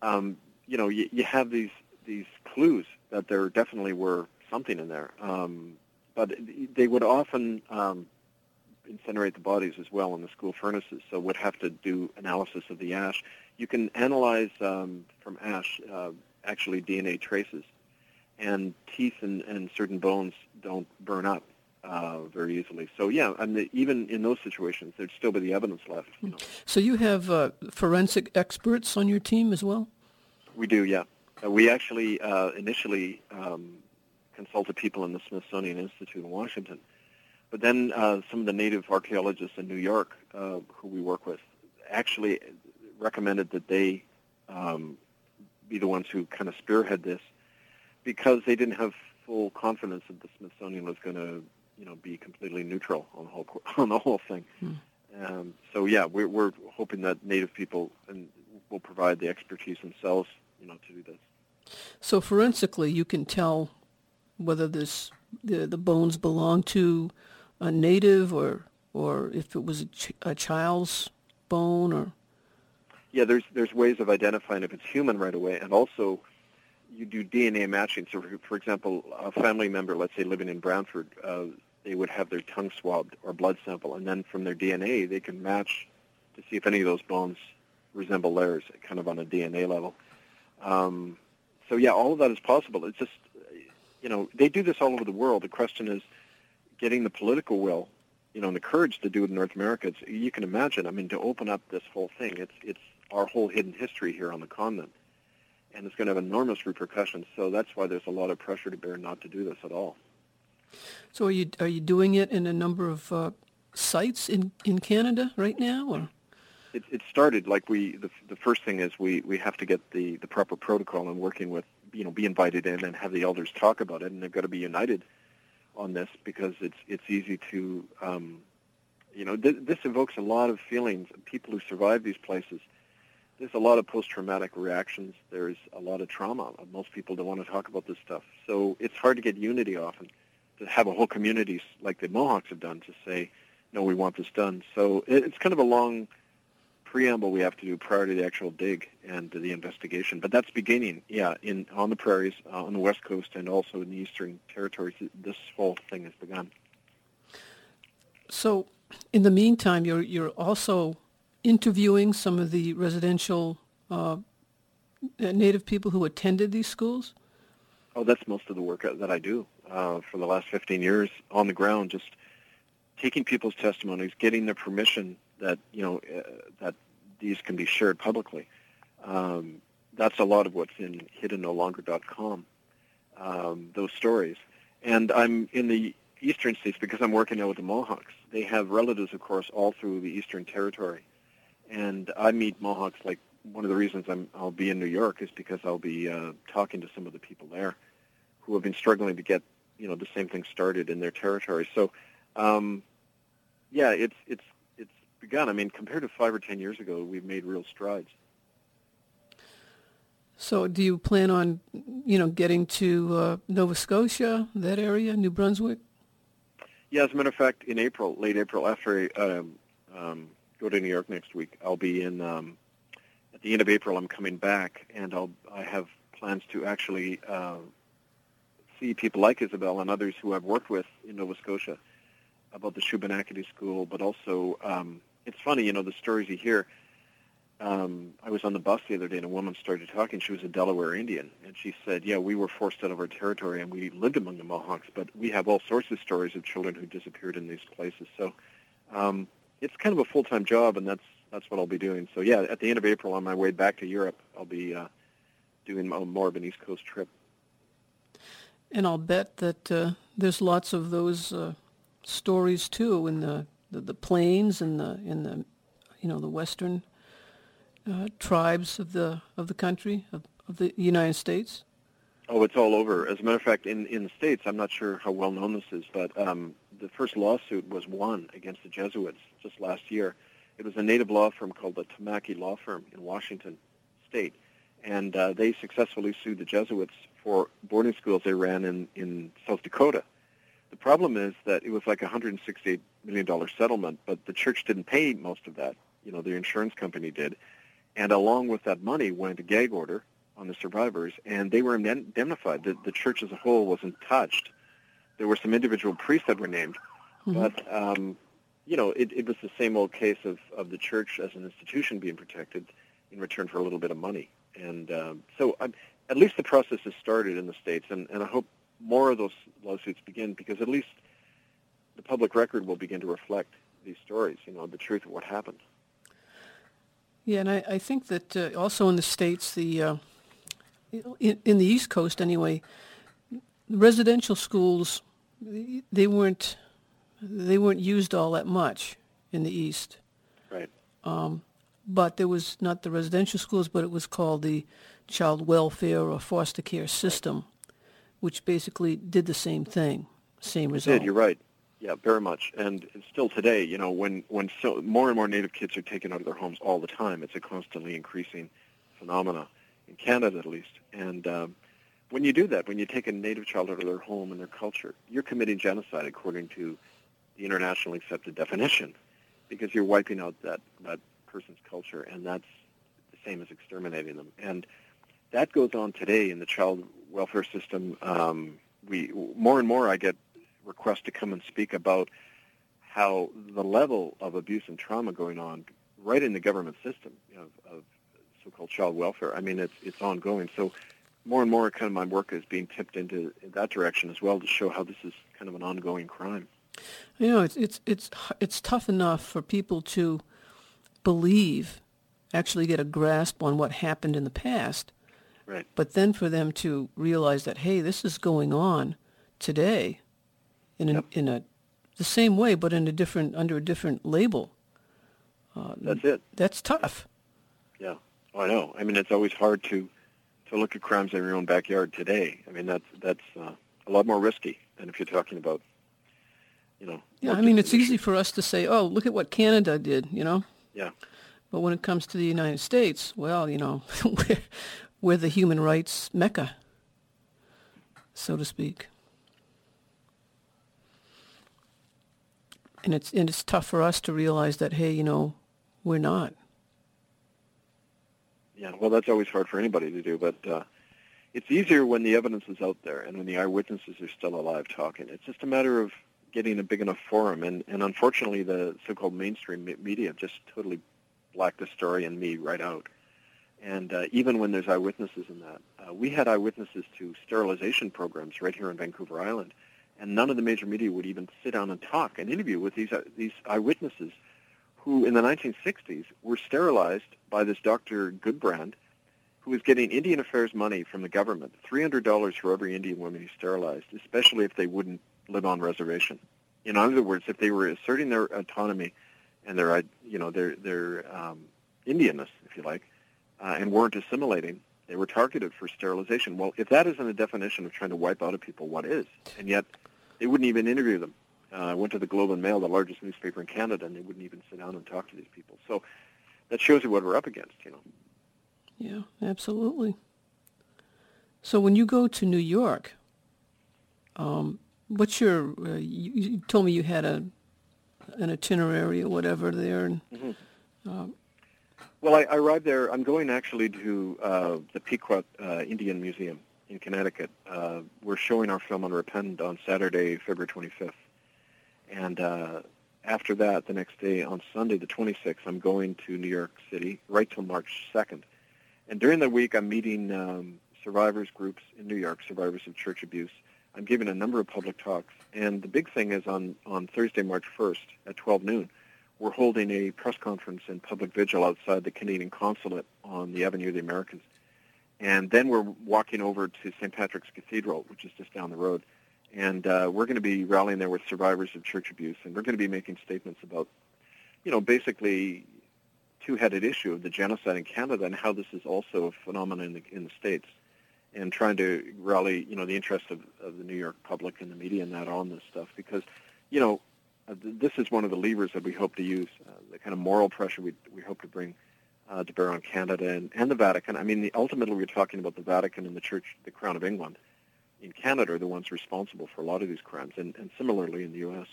[SPEAKER 3] um, you know, you, you have these these clues that there definitely were something in there. Um, but they would often um, incinerate the bodies as well in the school furnaces, so would have to do analysis of the ash. You can analyze um, from ash uh, actually DNA traces, and teeth and, and certain bones don't burn up uh, very easily. So yeah, I mean, even in those situations, there'd still be the evidence left. You know.
[SPEAKER 2] So you have uh, forensic experts on your team as well.
[SPEAKER 3] We do, yeah. Uh, we actually uh, initially um, consulted people in the Smithsonian Institute in Washington, but then uh, some of the native archaeologists in New York, uh, who we work with, actually recommended that they um, be the ones who kind of spearhead this because they didn't have full confidence that the Smithsonian was going to, you know, be completely neutral on the whole on the whole thing. Hmm. Um, so yeah, we're we're hoping that Native people and will provide the expertise themselves, you know, to do this.
[SPEAKER 2] So forensically, you can tell whether this the the bones belong to a native or or if it was a, ch- a child's bone or
[SPEAKER 3] yeah, there's there's ways of identifying if it's human right away, and also you do DNA matching. So, for, example, a family member, let's say living in Brantford, uh, they would have their tongue swabbed or blood sample, and then from their DNA, they can match to see if any of those bones resemble theirs, kind of on a DNA level. Um, so, yeah, all of that is possible. It's just, you know, they do this all over the world. The question is getting the political will, you know, and the courage to do it in North America. It's, you can imagine. I mean, to open up this whole thing, it's it's our whole hidden history here on the continent. And it's going to have enormous repercussions. So that's why there's a lot of pressure to bear not to do this at all.
[SPEAKER 2] So are you are you doing it in a number of uh, sites in, in Canada right now, or?
[SPEAKER 3] It, it started like we. The, the first thing is we, we have to get the, the proper protocol and working with you know be invited in and have the elders talk about it, and they've got to be united on this because it's it's easy to um, you know th- this evokes a lot of feelings. People who survive these places there's a lot of post-traumatic reactions. There's a lot of trauma. Most people don't want to talk about this stuff. So it's hard to get unity often, to have a whole community like the Mohawks have done to say, no, we want this done. So it's kind of a long preamble we have to do prior to the actual dig and the investigation. But that's beginning, yeah, in on the prairies, uh, on the west coast, and also in the eastern territories. This whole thing has begun.
[SPEAKER 2] So, in the meantime, you're you're also interviewing some of the residential uh, Native people who attended these schools?
[SPEAKER 3] Oh, that's most of the work that I do uh, for the last 15 years on the ground, just taking people's testimonies, getting their permission that you know uh, that these can be shared publicly. Um, that's a lot of what's in hiddennolonger.com. Um, those stories, and I'm in the eastern states because I'm working now with the Mohawks. They have relatives, of course, all through the Eastern Territory, and I meet Mohawks. Like one of the reasons I'm, I'll be in New York is because I'll be uh, talking to some of the people there who have been struggling to get you know the same thing started in their territory. So, um, yeah, it's it's it's begun. I mean, compared to five or ten years ago, we've made real strides.
[SPEAKER 2] So, do you plan on, you know, getting to uh, Nova Scotia, that area, New Brunswick?
[SPEAKER 3] Yeah, as a matter of fact, in April, late April, after um, um, go to New York next week. I'll be in um, at the end of April. I'm coming back, and I'll I have plans to actually uh, see people like Isabel and others who I've worked with in Nova Scotia about the Shubenacadie School, but also um, it's funny, you know, the stories you hear. Um, I was on the bus the other day, and a woman started talking. She was a Delaware Indian, and she said, "Yeah, we were forced out of our territory, and we lived among the Mohawks, but we have all sorts of stories of children who disappeared in these places." So um, it's kind of a full time job, and that's that's what I'll be doing. So yeah, at the end of April, on my way back to Europe, I'll be uh, doing more of an East Coast trip.
[SPEAKER 2] And I'll bet that uh, there's lots of those uh, stories too in the, the, the plains and the in the you know the western uh, tribes of the of the country of, of the United States.
[SPEAKER 3] Oh, it's all over. As a matter of fact, in, in the States, I'm not sure how well known this is, but um, the first lawsuit was won against the Jesuits just last year. It was a native law firm called the Tamaki Law Firm in Washington State, and uh, they successfully sued the Jesuits for boarding schools they ran in, in South Dakota. The problem is that it was like a $168 million settlement, but the church didn't pay most of that. You know, the insurance company did. And along with that money went a gag order on the survivors, and they were indemnified. The, the church as a whole wasn't touched. There were some individual priests that were named, mm-hmm. but um, you know, it, it was the same old case of, of the church as an institution being protected in return for a little bit of money. And um, so I'm, at least the process has started in the States, and, and I hope more of those lawsuits begin because at least the public record will begin to reflect these stories, you know, the truth of what happened.
[SPEAKER 2] Yeah, and I, I think that uh, also in the States, the uh, in, in the East Coast anyway, residential schools, they weren't they weren't used all that much in the East.
[SPEAKER 3] Right.
[SPEAKER 2] Um, but there was not the residential schools, but it was called the child welfare or foster care system, which basically did the same thing, same result.
[SPEAKER 3] It Did, you're right. Yeah, very much. And still today, you know, when, when so, more and more Native kids are taken out of their homes all the time, it's a constantly increasing phenomena, in Canada at least. And um, when you do that, when you take a Native child out of their home and their culture, you're committing genocide according to the internationally accepted definition because you're wiping out that, that person's culture, and that's the same as exterminating them. And that goes on today in the child welfare system. Um, we more and more I get requests to come and speak about how the level of abuse and trauma going on right in the government system know, of so-called child welfare. I mean, it's it's ongoing. So more and more, kind of my work is being tipped into that direction as well to show how this is kind of an ongoing crime.
[SPEAKER 2] You know, it's it's it's it's tough enough for people to believe, actually get a grasp on what happened in the past.
[SPEAKER 3] Right.
[SPEAKER 2] But then for them to realize that hey, this is going on today, in a, yep. in a the same way, but in a different under a different label.
[SPEAKER 3] Uh, that's it.
[SPEAKER 2] That's tough.
[SPEAKER 3] Yeah, oh, I know. I mean, it's always hard to to look at crimes in your own backyard today. I mean, that's that's uh, a lot more risky than if you're talking about you know.
[SPEAKER 2] Yeah, I mean, it's easy for us to say, "Oh, look at what Canada did," you know.
[SPEAKER 3] Yeah.
[SPEAKER 2] But when it comes to the United States, well, you know, we're, we're the human rights mecca, so to speak. And it's and it's tough for us to realize that, hey, you know, we're not.
[SPEAKER 3] Yeah, well, that's always hard for anybody to do, but uh, it's easier when the evidence is out there and when the eyewitnesses are still alive talking. It's just a matter of getting a big enough forum. And, and unfortunately, the so-called mainstream media just totally blacked the story and me right out. And uh, even when there's eyewitnesses in that, uh, we had eyewitnesses to sterilization programs right here on Vancouver Island, and none of the major media would even sit down and talk and interview with these uh, these eyewitnesses, who in the 1960s were sterilized by this Dr. Goodbrand, who was getting Indian Affairs money from the government, $300 for every Indian woman he sterilized, especially if they wouldn't live on reservation. In other words, if they were asserting their autonomy and their, you know, their their um, Indianness, if you like, uh, and weren't assimilating, they were targeted for sterilization. Well, if that isn't a definition of trying to wipe out a people, what is? And yet, they wouldn't even interview them. Uh, I went to the Globe and Mail, the largest newspaper in Canada, and they wouldn't even sit down and talk to these people. So that shows you what we're up against, you know.
[SPEAKER 2] Yeah, absolutely. So when you go to New York, um, what's your? Uh, you, you, told me you had a an itinerary or whatever there. And,
[SPEAKER 3] mm-hmm. uh, well, I, I, arrived there. I'm going actually to uh, the Pequot uh, Indian Museum in Connecticut. Uh, we're showing our film Unrepentant on Saturday, February 25th, and uh, after that, the next day on Sunday, the 26th, I'm going to New York City right till March 2nd. And during the week, I'm meeting um, survivors groups in New York, survivors of church abuse, I'm giving a number of public talks, and the big thing is on, on Thursday, March 1st at 12 noon, we're holding a press conference and public vigil outside the Canadian consulate on the Avenue of the Americas. And then we're walking over to St. Patrick's Cathedral, which is just down the road. And uh, we're going to be rallying there with survivors of church abuse, and we're going to be making statements about, you know, basically two-headed issue of the genocide in Canada and how this is also a phenomenon in the, in the States and trying to rally, you know, the interest of, of the New York public and the media and that on this stuff because, you know, uh, this is one of the levers that we hope to use, uh, the kind of moral pressure we, we hope to bring uh, to bear on Canada and, and the Vatican. I mean, the, ultimately we're talking about the Vatican and the Church, the Crown of England in Canada are the ones responsible for a lot of these crimes, and, and similarly in the U.S.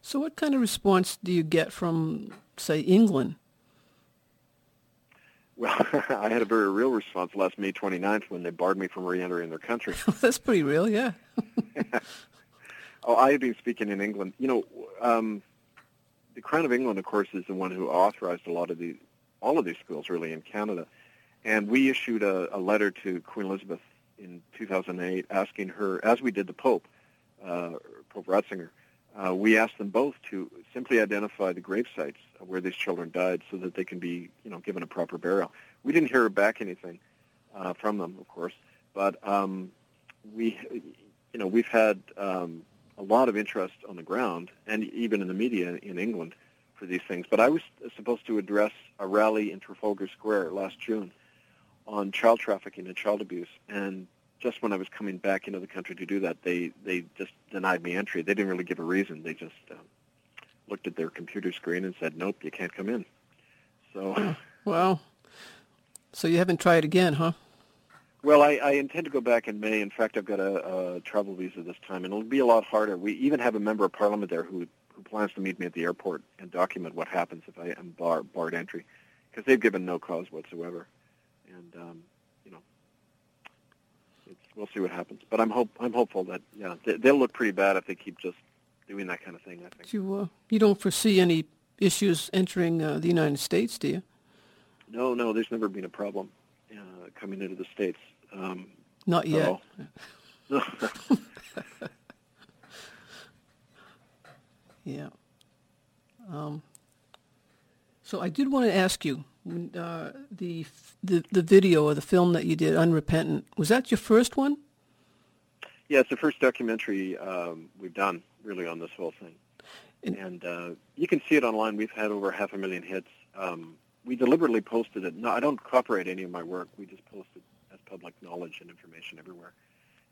[SPEAKER 2] So what kind of response do you get from, say, England
[SPEAKER 3] Well, I had a very real response last May 29th when they barred me from re-entering their country.
[SPEAKER 2] That's pretty real, yeah.
[SPEAKER 3] oh, I had been speaking in England. You know, um, the Crown of England, of course, is the one who authorized a lot of these, all of these schools, really, in Canada. And we issued a, a letter to Queen Elizabeth in 2008 asking her, as we did the Pope, uh, Pope Ratzinger, uh, we asked them both to simply identify the grave sites where these children died so that they can be, you know, given a proper burial. We didn't hear back anything uh, from them, of course, but um, we, you know, we've had um, a lot of interest on the ground and even in the media in England for these things. But I was supposed to address a rally in Trafalgar Square last June on child trafficking and child abuse, and just when I was coming back into the country to do that, they they just denied me entry. They didn't really give a reason. They just um, looked at their computer screen and said, "Nope, you can't come in." So,
[SPEAKER 2] well, so you haven't tried again, huh?
[SPEAKER 3] Well, I, I intend to go back in May. In fact, I've got a, a travel visa this time, and it'll be a lot harder. We even have a member of parliament there who who plans to meet me at the airport and document what happens if I am bar, barred entry, because they've given no cause whatsoever, and um, you know, it's, we'll see what happens. But I'm hope I'm hopeful that yeah, they, they'll look pretty bad if they keep just doing that kind of thing. I think.
[SPEAKER 2] You uh, you don't foresee any issues entering uh, the United States, do you?
[SPEAKER 3] No, no. There's never been a problem uh, coming into the states. Um,
[SPEAKER 2] Not yet. yeah. Um, so I did want to ask you uh, the, the the video or the film that you did, Unrepentant. Was that your first one?
[SPEAKER 3] Yeah, it's the first documentary um, we've done really on this whole thing, and, and uh, you can see it online. We've had over half a million hits. Um, we deliberately posted it. No, I don't copyright any of my work. We just post it as public knowledge and information everywhere.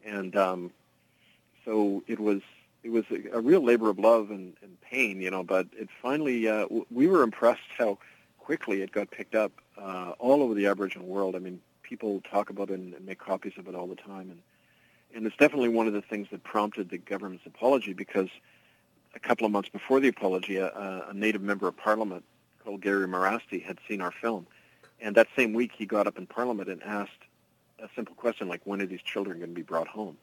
[SPEAKER 3] And um, so it was it was a, a real labor of love and, and pain, you know. But it finally uh, w- we were impressed how quickly it got picked up uh, all over the Aboriginal world. I mean, people talk about it and, and make copies of it all the time, and and it's definitely one of the things that prompted the government's apology because a couple of months before the apology, a, a native member of parliament called Gary Merasty had seen our film. And that same week, he got up in Parliament and asked a simple question like, when are these children going to be brought home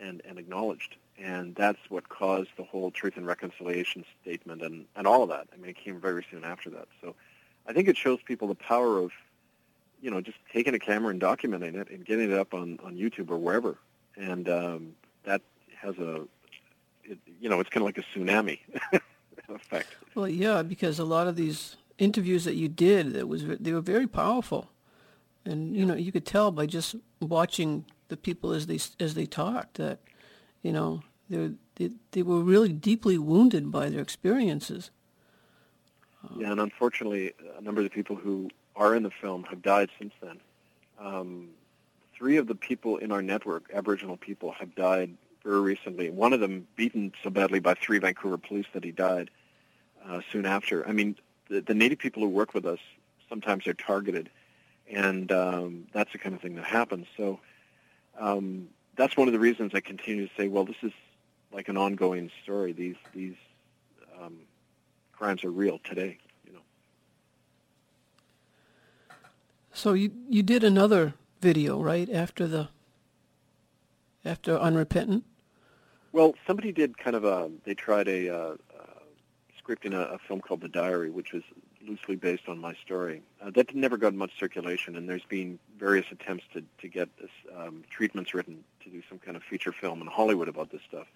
[SPEAKER 3] and, and acknowledged? And that's what caused the whole Truth and Reconciliation statement and, and all of that. I mean, it came very soon after that. So I think it shows people the power of, you know, just taking a camera and documenting it and getting it up on, on YouTube or wherever. And um, that has a, it, you know, it's kind of like a tsunami. effect.
[SPEAKER 2] Well, yeah, because a lot of these interviews that you did, it was they were very powerful, and you know you could tell by just watching the people as they as they talked that, you know, they they, they were really deeply wounded by their experiences.
[SPEAKER 3] Yeah, and unfortunately, a number of the people who are in the film have died since then. Um, three of the people in our network, Aboriginal people, have died very recently. One of them beaten so badly by three Vancouver police that he died uh, soon after. I mean, the, the Native people who work with us sometimes they're targeted, and um, that's the kind of thing that happens. So um, that's one of the reasons I continue to say, well, this is like an ongoing story. These these um, crimes are real today. You know.
[SPEAKER 2] So you you did another video right after the after Unrepentant.
[SPEAKER 3] Well, somebody did kind of a. They tried a uh, scripting a, a, film called The Diary, which was loosely based on my story. Uh, that never got much circulation, and there's been various attempts to, to get this, um, treatments written to do some kind of feature film in Hollywood about this stuff.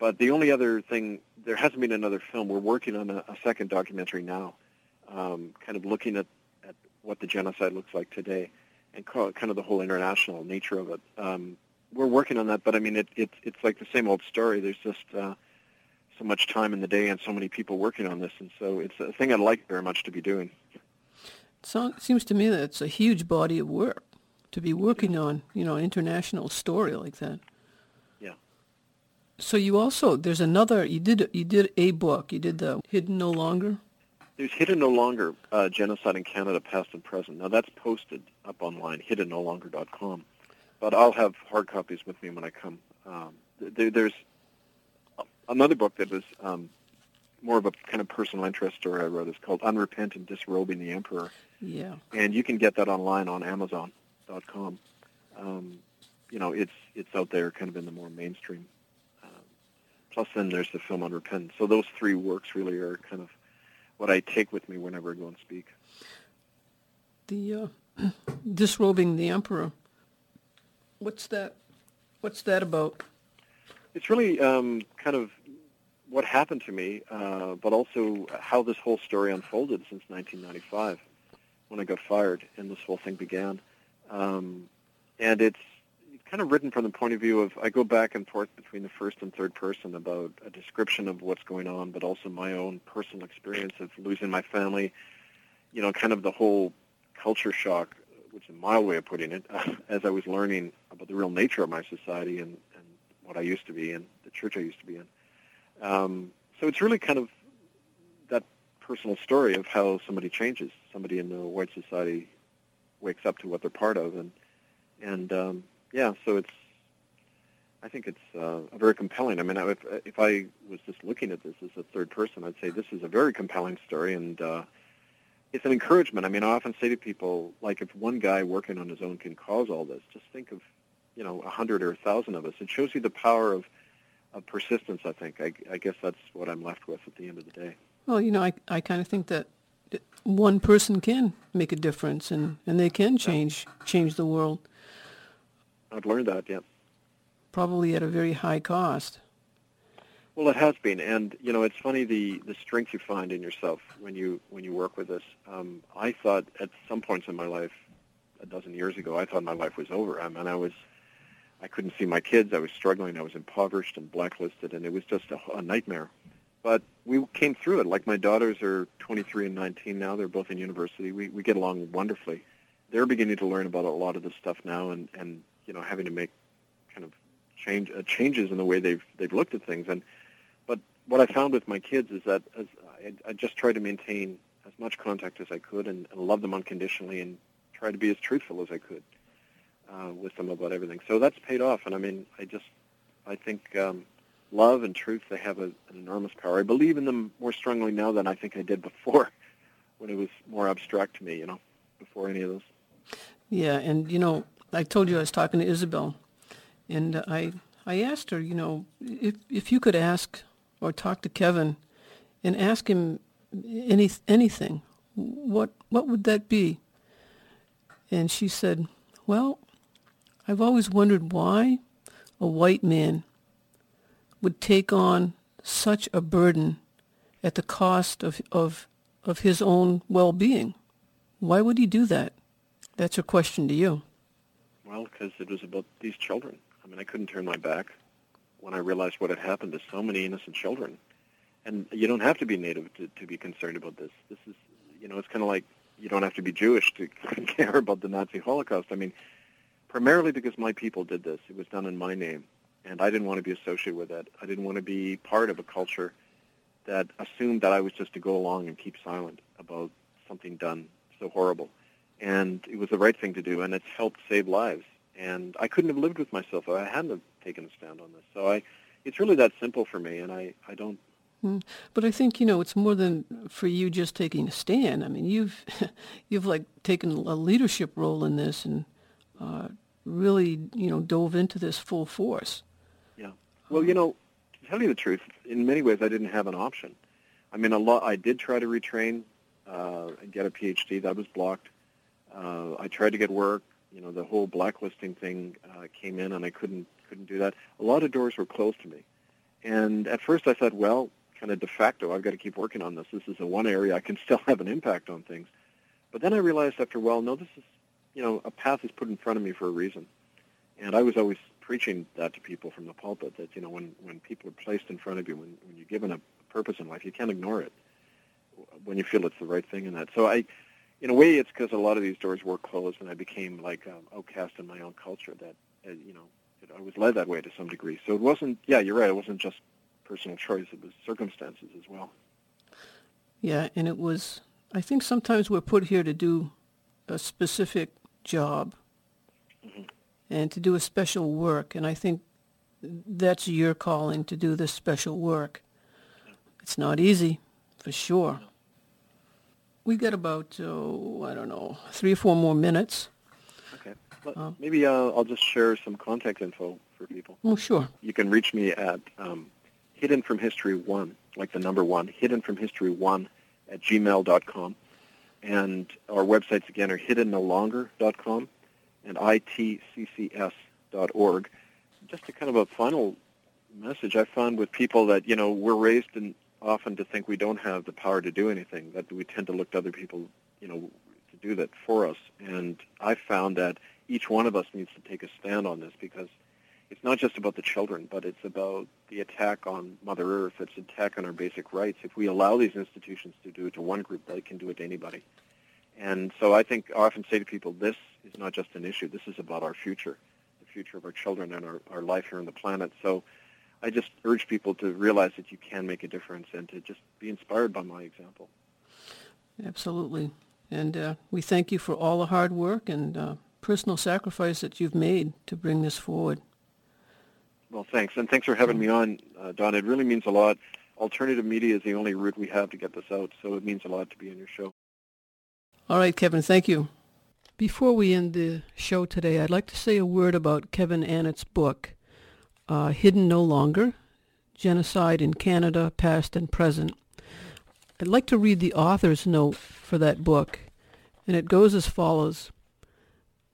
[SPEAKER 3] But the only other thing, there hasn't been another film. We're working on a, a second documentary now, um, kind of looking at, at what the genocide looks like today and kind of the whole international nature of it. Um, we're working on that, but I mean, it, it, it's like the same old story. There's just uh, so much time in the day and so many people working on this, and so it's a thing I'd like very much to be doing.
[SPEAKER 2] So it seems to me that it's a huge body of work to be working on, you know, an international story like that. So you also there's another you did you did a book you did the Hidden No Longer.
[SPEAKER 3] There's Hidden No Longer uh, Genocide in Canada, Past and Present. Now that's posted up online, hiddennolonger.com. But I'll have hard copies with me when I come. Um, there, there's another book that was um, more of a kind of personal interest story I wrote is called Unrepentant Disrobing the Emperor.
[SPEAKER 2] Yeah.
[SPEAKER 3] And you can get that online on Amazon.com. Um, you know, it's it's out there, kind of in the more mainstream. Plus, then there's the film Unrepentant. So those three works really are kind of what I take with me whenever I go and speak.
[SPEAKER 2] The uh, disrobing the emperor. What's that? What's that about?
[SPEAKER 3] It's really um, kind of what happened to me, uh, but also how this whole story unfolded since 1995 when I got fired and this whole thing began. Um, and it's kind of written from the point of view of I go back and forth between the first and third person about a description of what's going on, but also my own personal experience of losing my family. You know, kind of the whole culture shock, which is mild way of putting it, as I was learning about the real nature of my society and, and what I used to be in, the church I used to be in. Um, so it's really kind of that personal story of how somebody changes. Somebody in a white society wakes up to what they're part of, and and um, yeah, so it's. I think it's uh, very compelling. I mean, if if I was just looking at this as a third person, I'd say this is a very compelling story, and uh, it's an encouragement. I mean, I often say to people, like, if one guy working on his own can cause all this, just think of, you know, a hundred or a thousand of us. It shows you the power of of persistence, I think. I, I guess that's what I'm left with at the end of the day.
[SPEAKER 2] Well, you know, I, I kind of think that one person can make a difference and, and they can change change the world.
[SPEAKER 3] I've learned that, yeah.
[SPEAKER 2] Probably at a very high cost.
[SPEAKER 3] Well, it has been, and you know, it's funny the the strength you find in yourself when you when you work with this. Um, I thought at some points in my life, a dozen years ago, I thought my life was over. I mean, I was I couldn't see my kids. I was struggling. I was impoverished and blacklisted, and it was just a, a nightmare. But we came through it. Like my daughters are 23 and 19 now. They're both in university. We we get along wonderfully. They're beginning to learn about a lot of this stuff now, and and you know having to make kind of change uh, changes in the way they've they've looked at things. And but what I found with my kids is that as I, I just try to maintain as much contact as I could and, and love them unconditionally, and try to be as truthful as I could uh, with them about everything. So that's paid off, and I mean, I just, I think um, love and truth they have a, an enormous power. I believe in them more strongly now than I think I did before, when it was more abstract to me. You know, before any of those.
[SPEAKER 2] Yeah, and you know, I told you I was talking to Isabel, and I I asked her, you know, if if you could ask or talk to Kevin, and ask him any anything, what what would that be? And she said, well, I've always wondered why a white man would take on such a burden at the cost of, of, of his own well-being. Why would he do that? That's a question to you.
[SPEAKER 3] Well, because it was about these children. I mean, I couldn't turn my back when I realized what had happened to so many innocent children. And you don't have to be Native to, to be concerned about this. This is, you know, it's kind of like you don't have to be Jewish to care about the Nazi Holocaust. I mean, primarily because my people did this. It was done in my name, and I didn't want to be associated with it. I didn't want to be part of a culture that assumed that I was just to go along and keep silent about something done so horrible. And it was the right thing to do, and it's helped save lives. And I couldn't have lived with myself if I hadn't have taken a stand on this. So I, it's really that simple for me, and I, I don't
[SPEAKER 2] hmm. but I think you know it's more than for you just taking a stand. I mean, you've you've like taken a leadership role in this and uh, really, you know, dove into this full force.
[SPEAKER 3] Yeah. Well, you know, to tell you the truth, in many ways, I didn't have an option. I mean, a lot. I did try to retrain uh, and get a PhD. That was blocked. Uh, I tried to get work. You know, the whole blacklisting thing uh, came in, and I couldn't couldn't do that. A lot of doors were closed to me. And at first, I thought, well, kind of de facto, I've got to keep working on this. This is the one area I can still have an impact on things. But then I realized after, well, no, this is you know, a path is put in front of me for a reason. And I was always preaching that to people from the pulpit that, you know, when, when people are placed in front of you, when, when you're given a purpose in life, you can't ignore it when you feel it's the right thing in that. So I, in a way, it's because a lot of these doors were closed and I became like an outcast in my own culture that, uh, you know, it, I was led that way to some degree. So it wasn't, yeah, you're right, it wasn't just personal choice, it was circumstances as well.
[SPEAKER 2] Yeah, and it was, I think sometimes we're put here to do a specific job mm-hmm. and to do a special work. And I think that's your calling to do this special work. It's not easy, for sure. We got about, oh, I don't know, three or four more minutes.
[SPEAKER 3] Okay. Uh, Maybe uh, I'll just share some contact info for people.
[SPEAKER 2] Oh, sure.
[SPEAKER 3] You can reach me at um, Hidden From History 1, like the number 1, Hidden From History 1 at gmail.com. And our websites, again, are hiddennolonger.com and itccs.org. Just a kind of a final message I found with people that, you know, we're raised in, often to think we don't have the power to do anything, that we tend to look to other people, you know, to do that for us. And I found that each one of us needs to take a stand on this because it's not just about the children, but it's about the attack on Mother Earth. It's an attack on our basic rights. If we allow these institutions to do it to one group, they can do it to anybody. And so I think I often say to people, this is not just an issue. This is about our future, the future of our children and our, our life here on the planet. So I just urge people to realize that you can make a difference and to just be inspired by my example.
[SPEAKER 2] Absolutely. And uh, we thank you for all the hard work and uh, personal sacrifice that you've made to bring this forward.
[SPEAKER 3] Well, thanks. And thanks for having me on, uh, Don. It really means a lot. Alternative media is the only route we have to get this out, so it means a lot to be on your show.
[SPEAKER 2] All right, Kevin, thank you. Before we end the show today, I'd like to say a word about Kevin Annett's book, uh, Hidden No Longer, Genocide in Canada, Past and Present. I'd like to read the author's note for that book, and it goes as follows.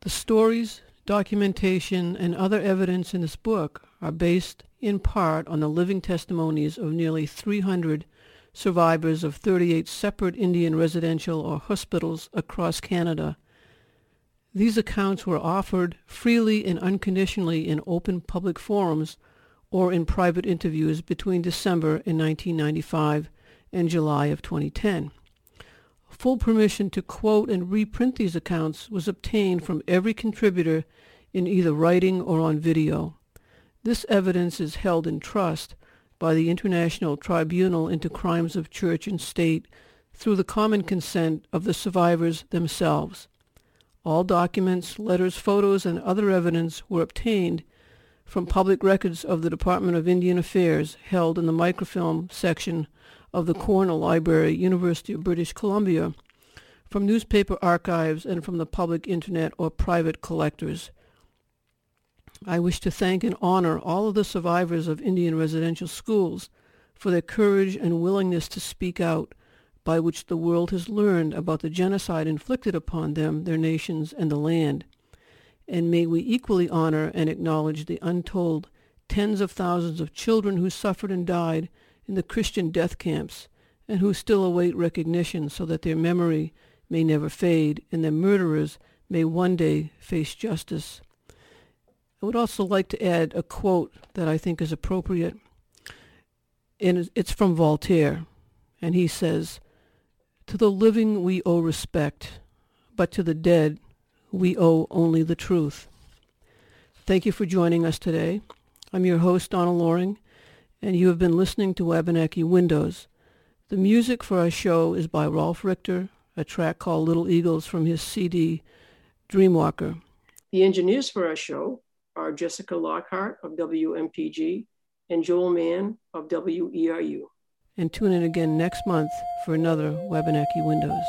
[SPEAKER 2] The stories, documentation, and other evidence in this book are based in part on the living testimonies of nearly 300 survivors of 38 separate Indian residential or hospitals across Canada. These accounts were offered freely and unconditionally in open public forums or in private interviews between December in 1995 and July of 2010. Full permission to quote and reprint these accounts was obtained from every contributor in either writing or on video. This evidence is held in trust by the International Tribunal into Crimes of Church and State through the common consent of the survivors themselves. All documents, letters, photos, and other evidence were obtained from public records of the Department of Indian Affairs held in the microfilm section of the Koerner Library, University of British Columbia, from newspaper archives and from the public internet or private collectors. I wish to thank and honor all of the survivors of Indian residential schools for their courage and willingness to speak out by which the world has learned about the genocide inflicted upon them, their nations, and the land. And may we equally honor and acknowledge the untold tens of thousands of children who suffered and died in the Christian death camps and who still await recognition so that their memory may never fade and their murderers may one day face justice. I would also like to add a quote that I think is appropriate. And it's from Voltaire. And he says, To the living we owe respect, but to the dead we owe only the truth. Thank you for joining us today. I'm your host, Donna Loring, and you have been listening to Wabanaki Windows. The music for our show is by Rolf Richter, a track called Little Eagles from his CD Dreamwalker.
[SPEAKER 1] The engineers for our show are Jessica Lockhart of WMPG and Joel Mann of WERU.
[SPEAKER 2] And tune in again next month for another Wabanaki Windows.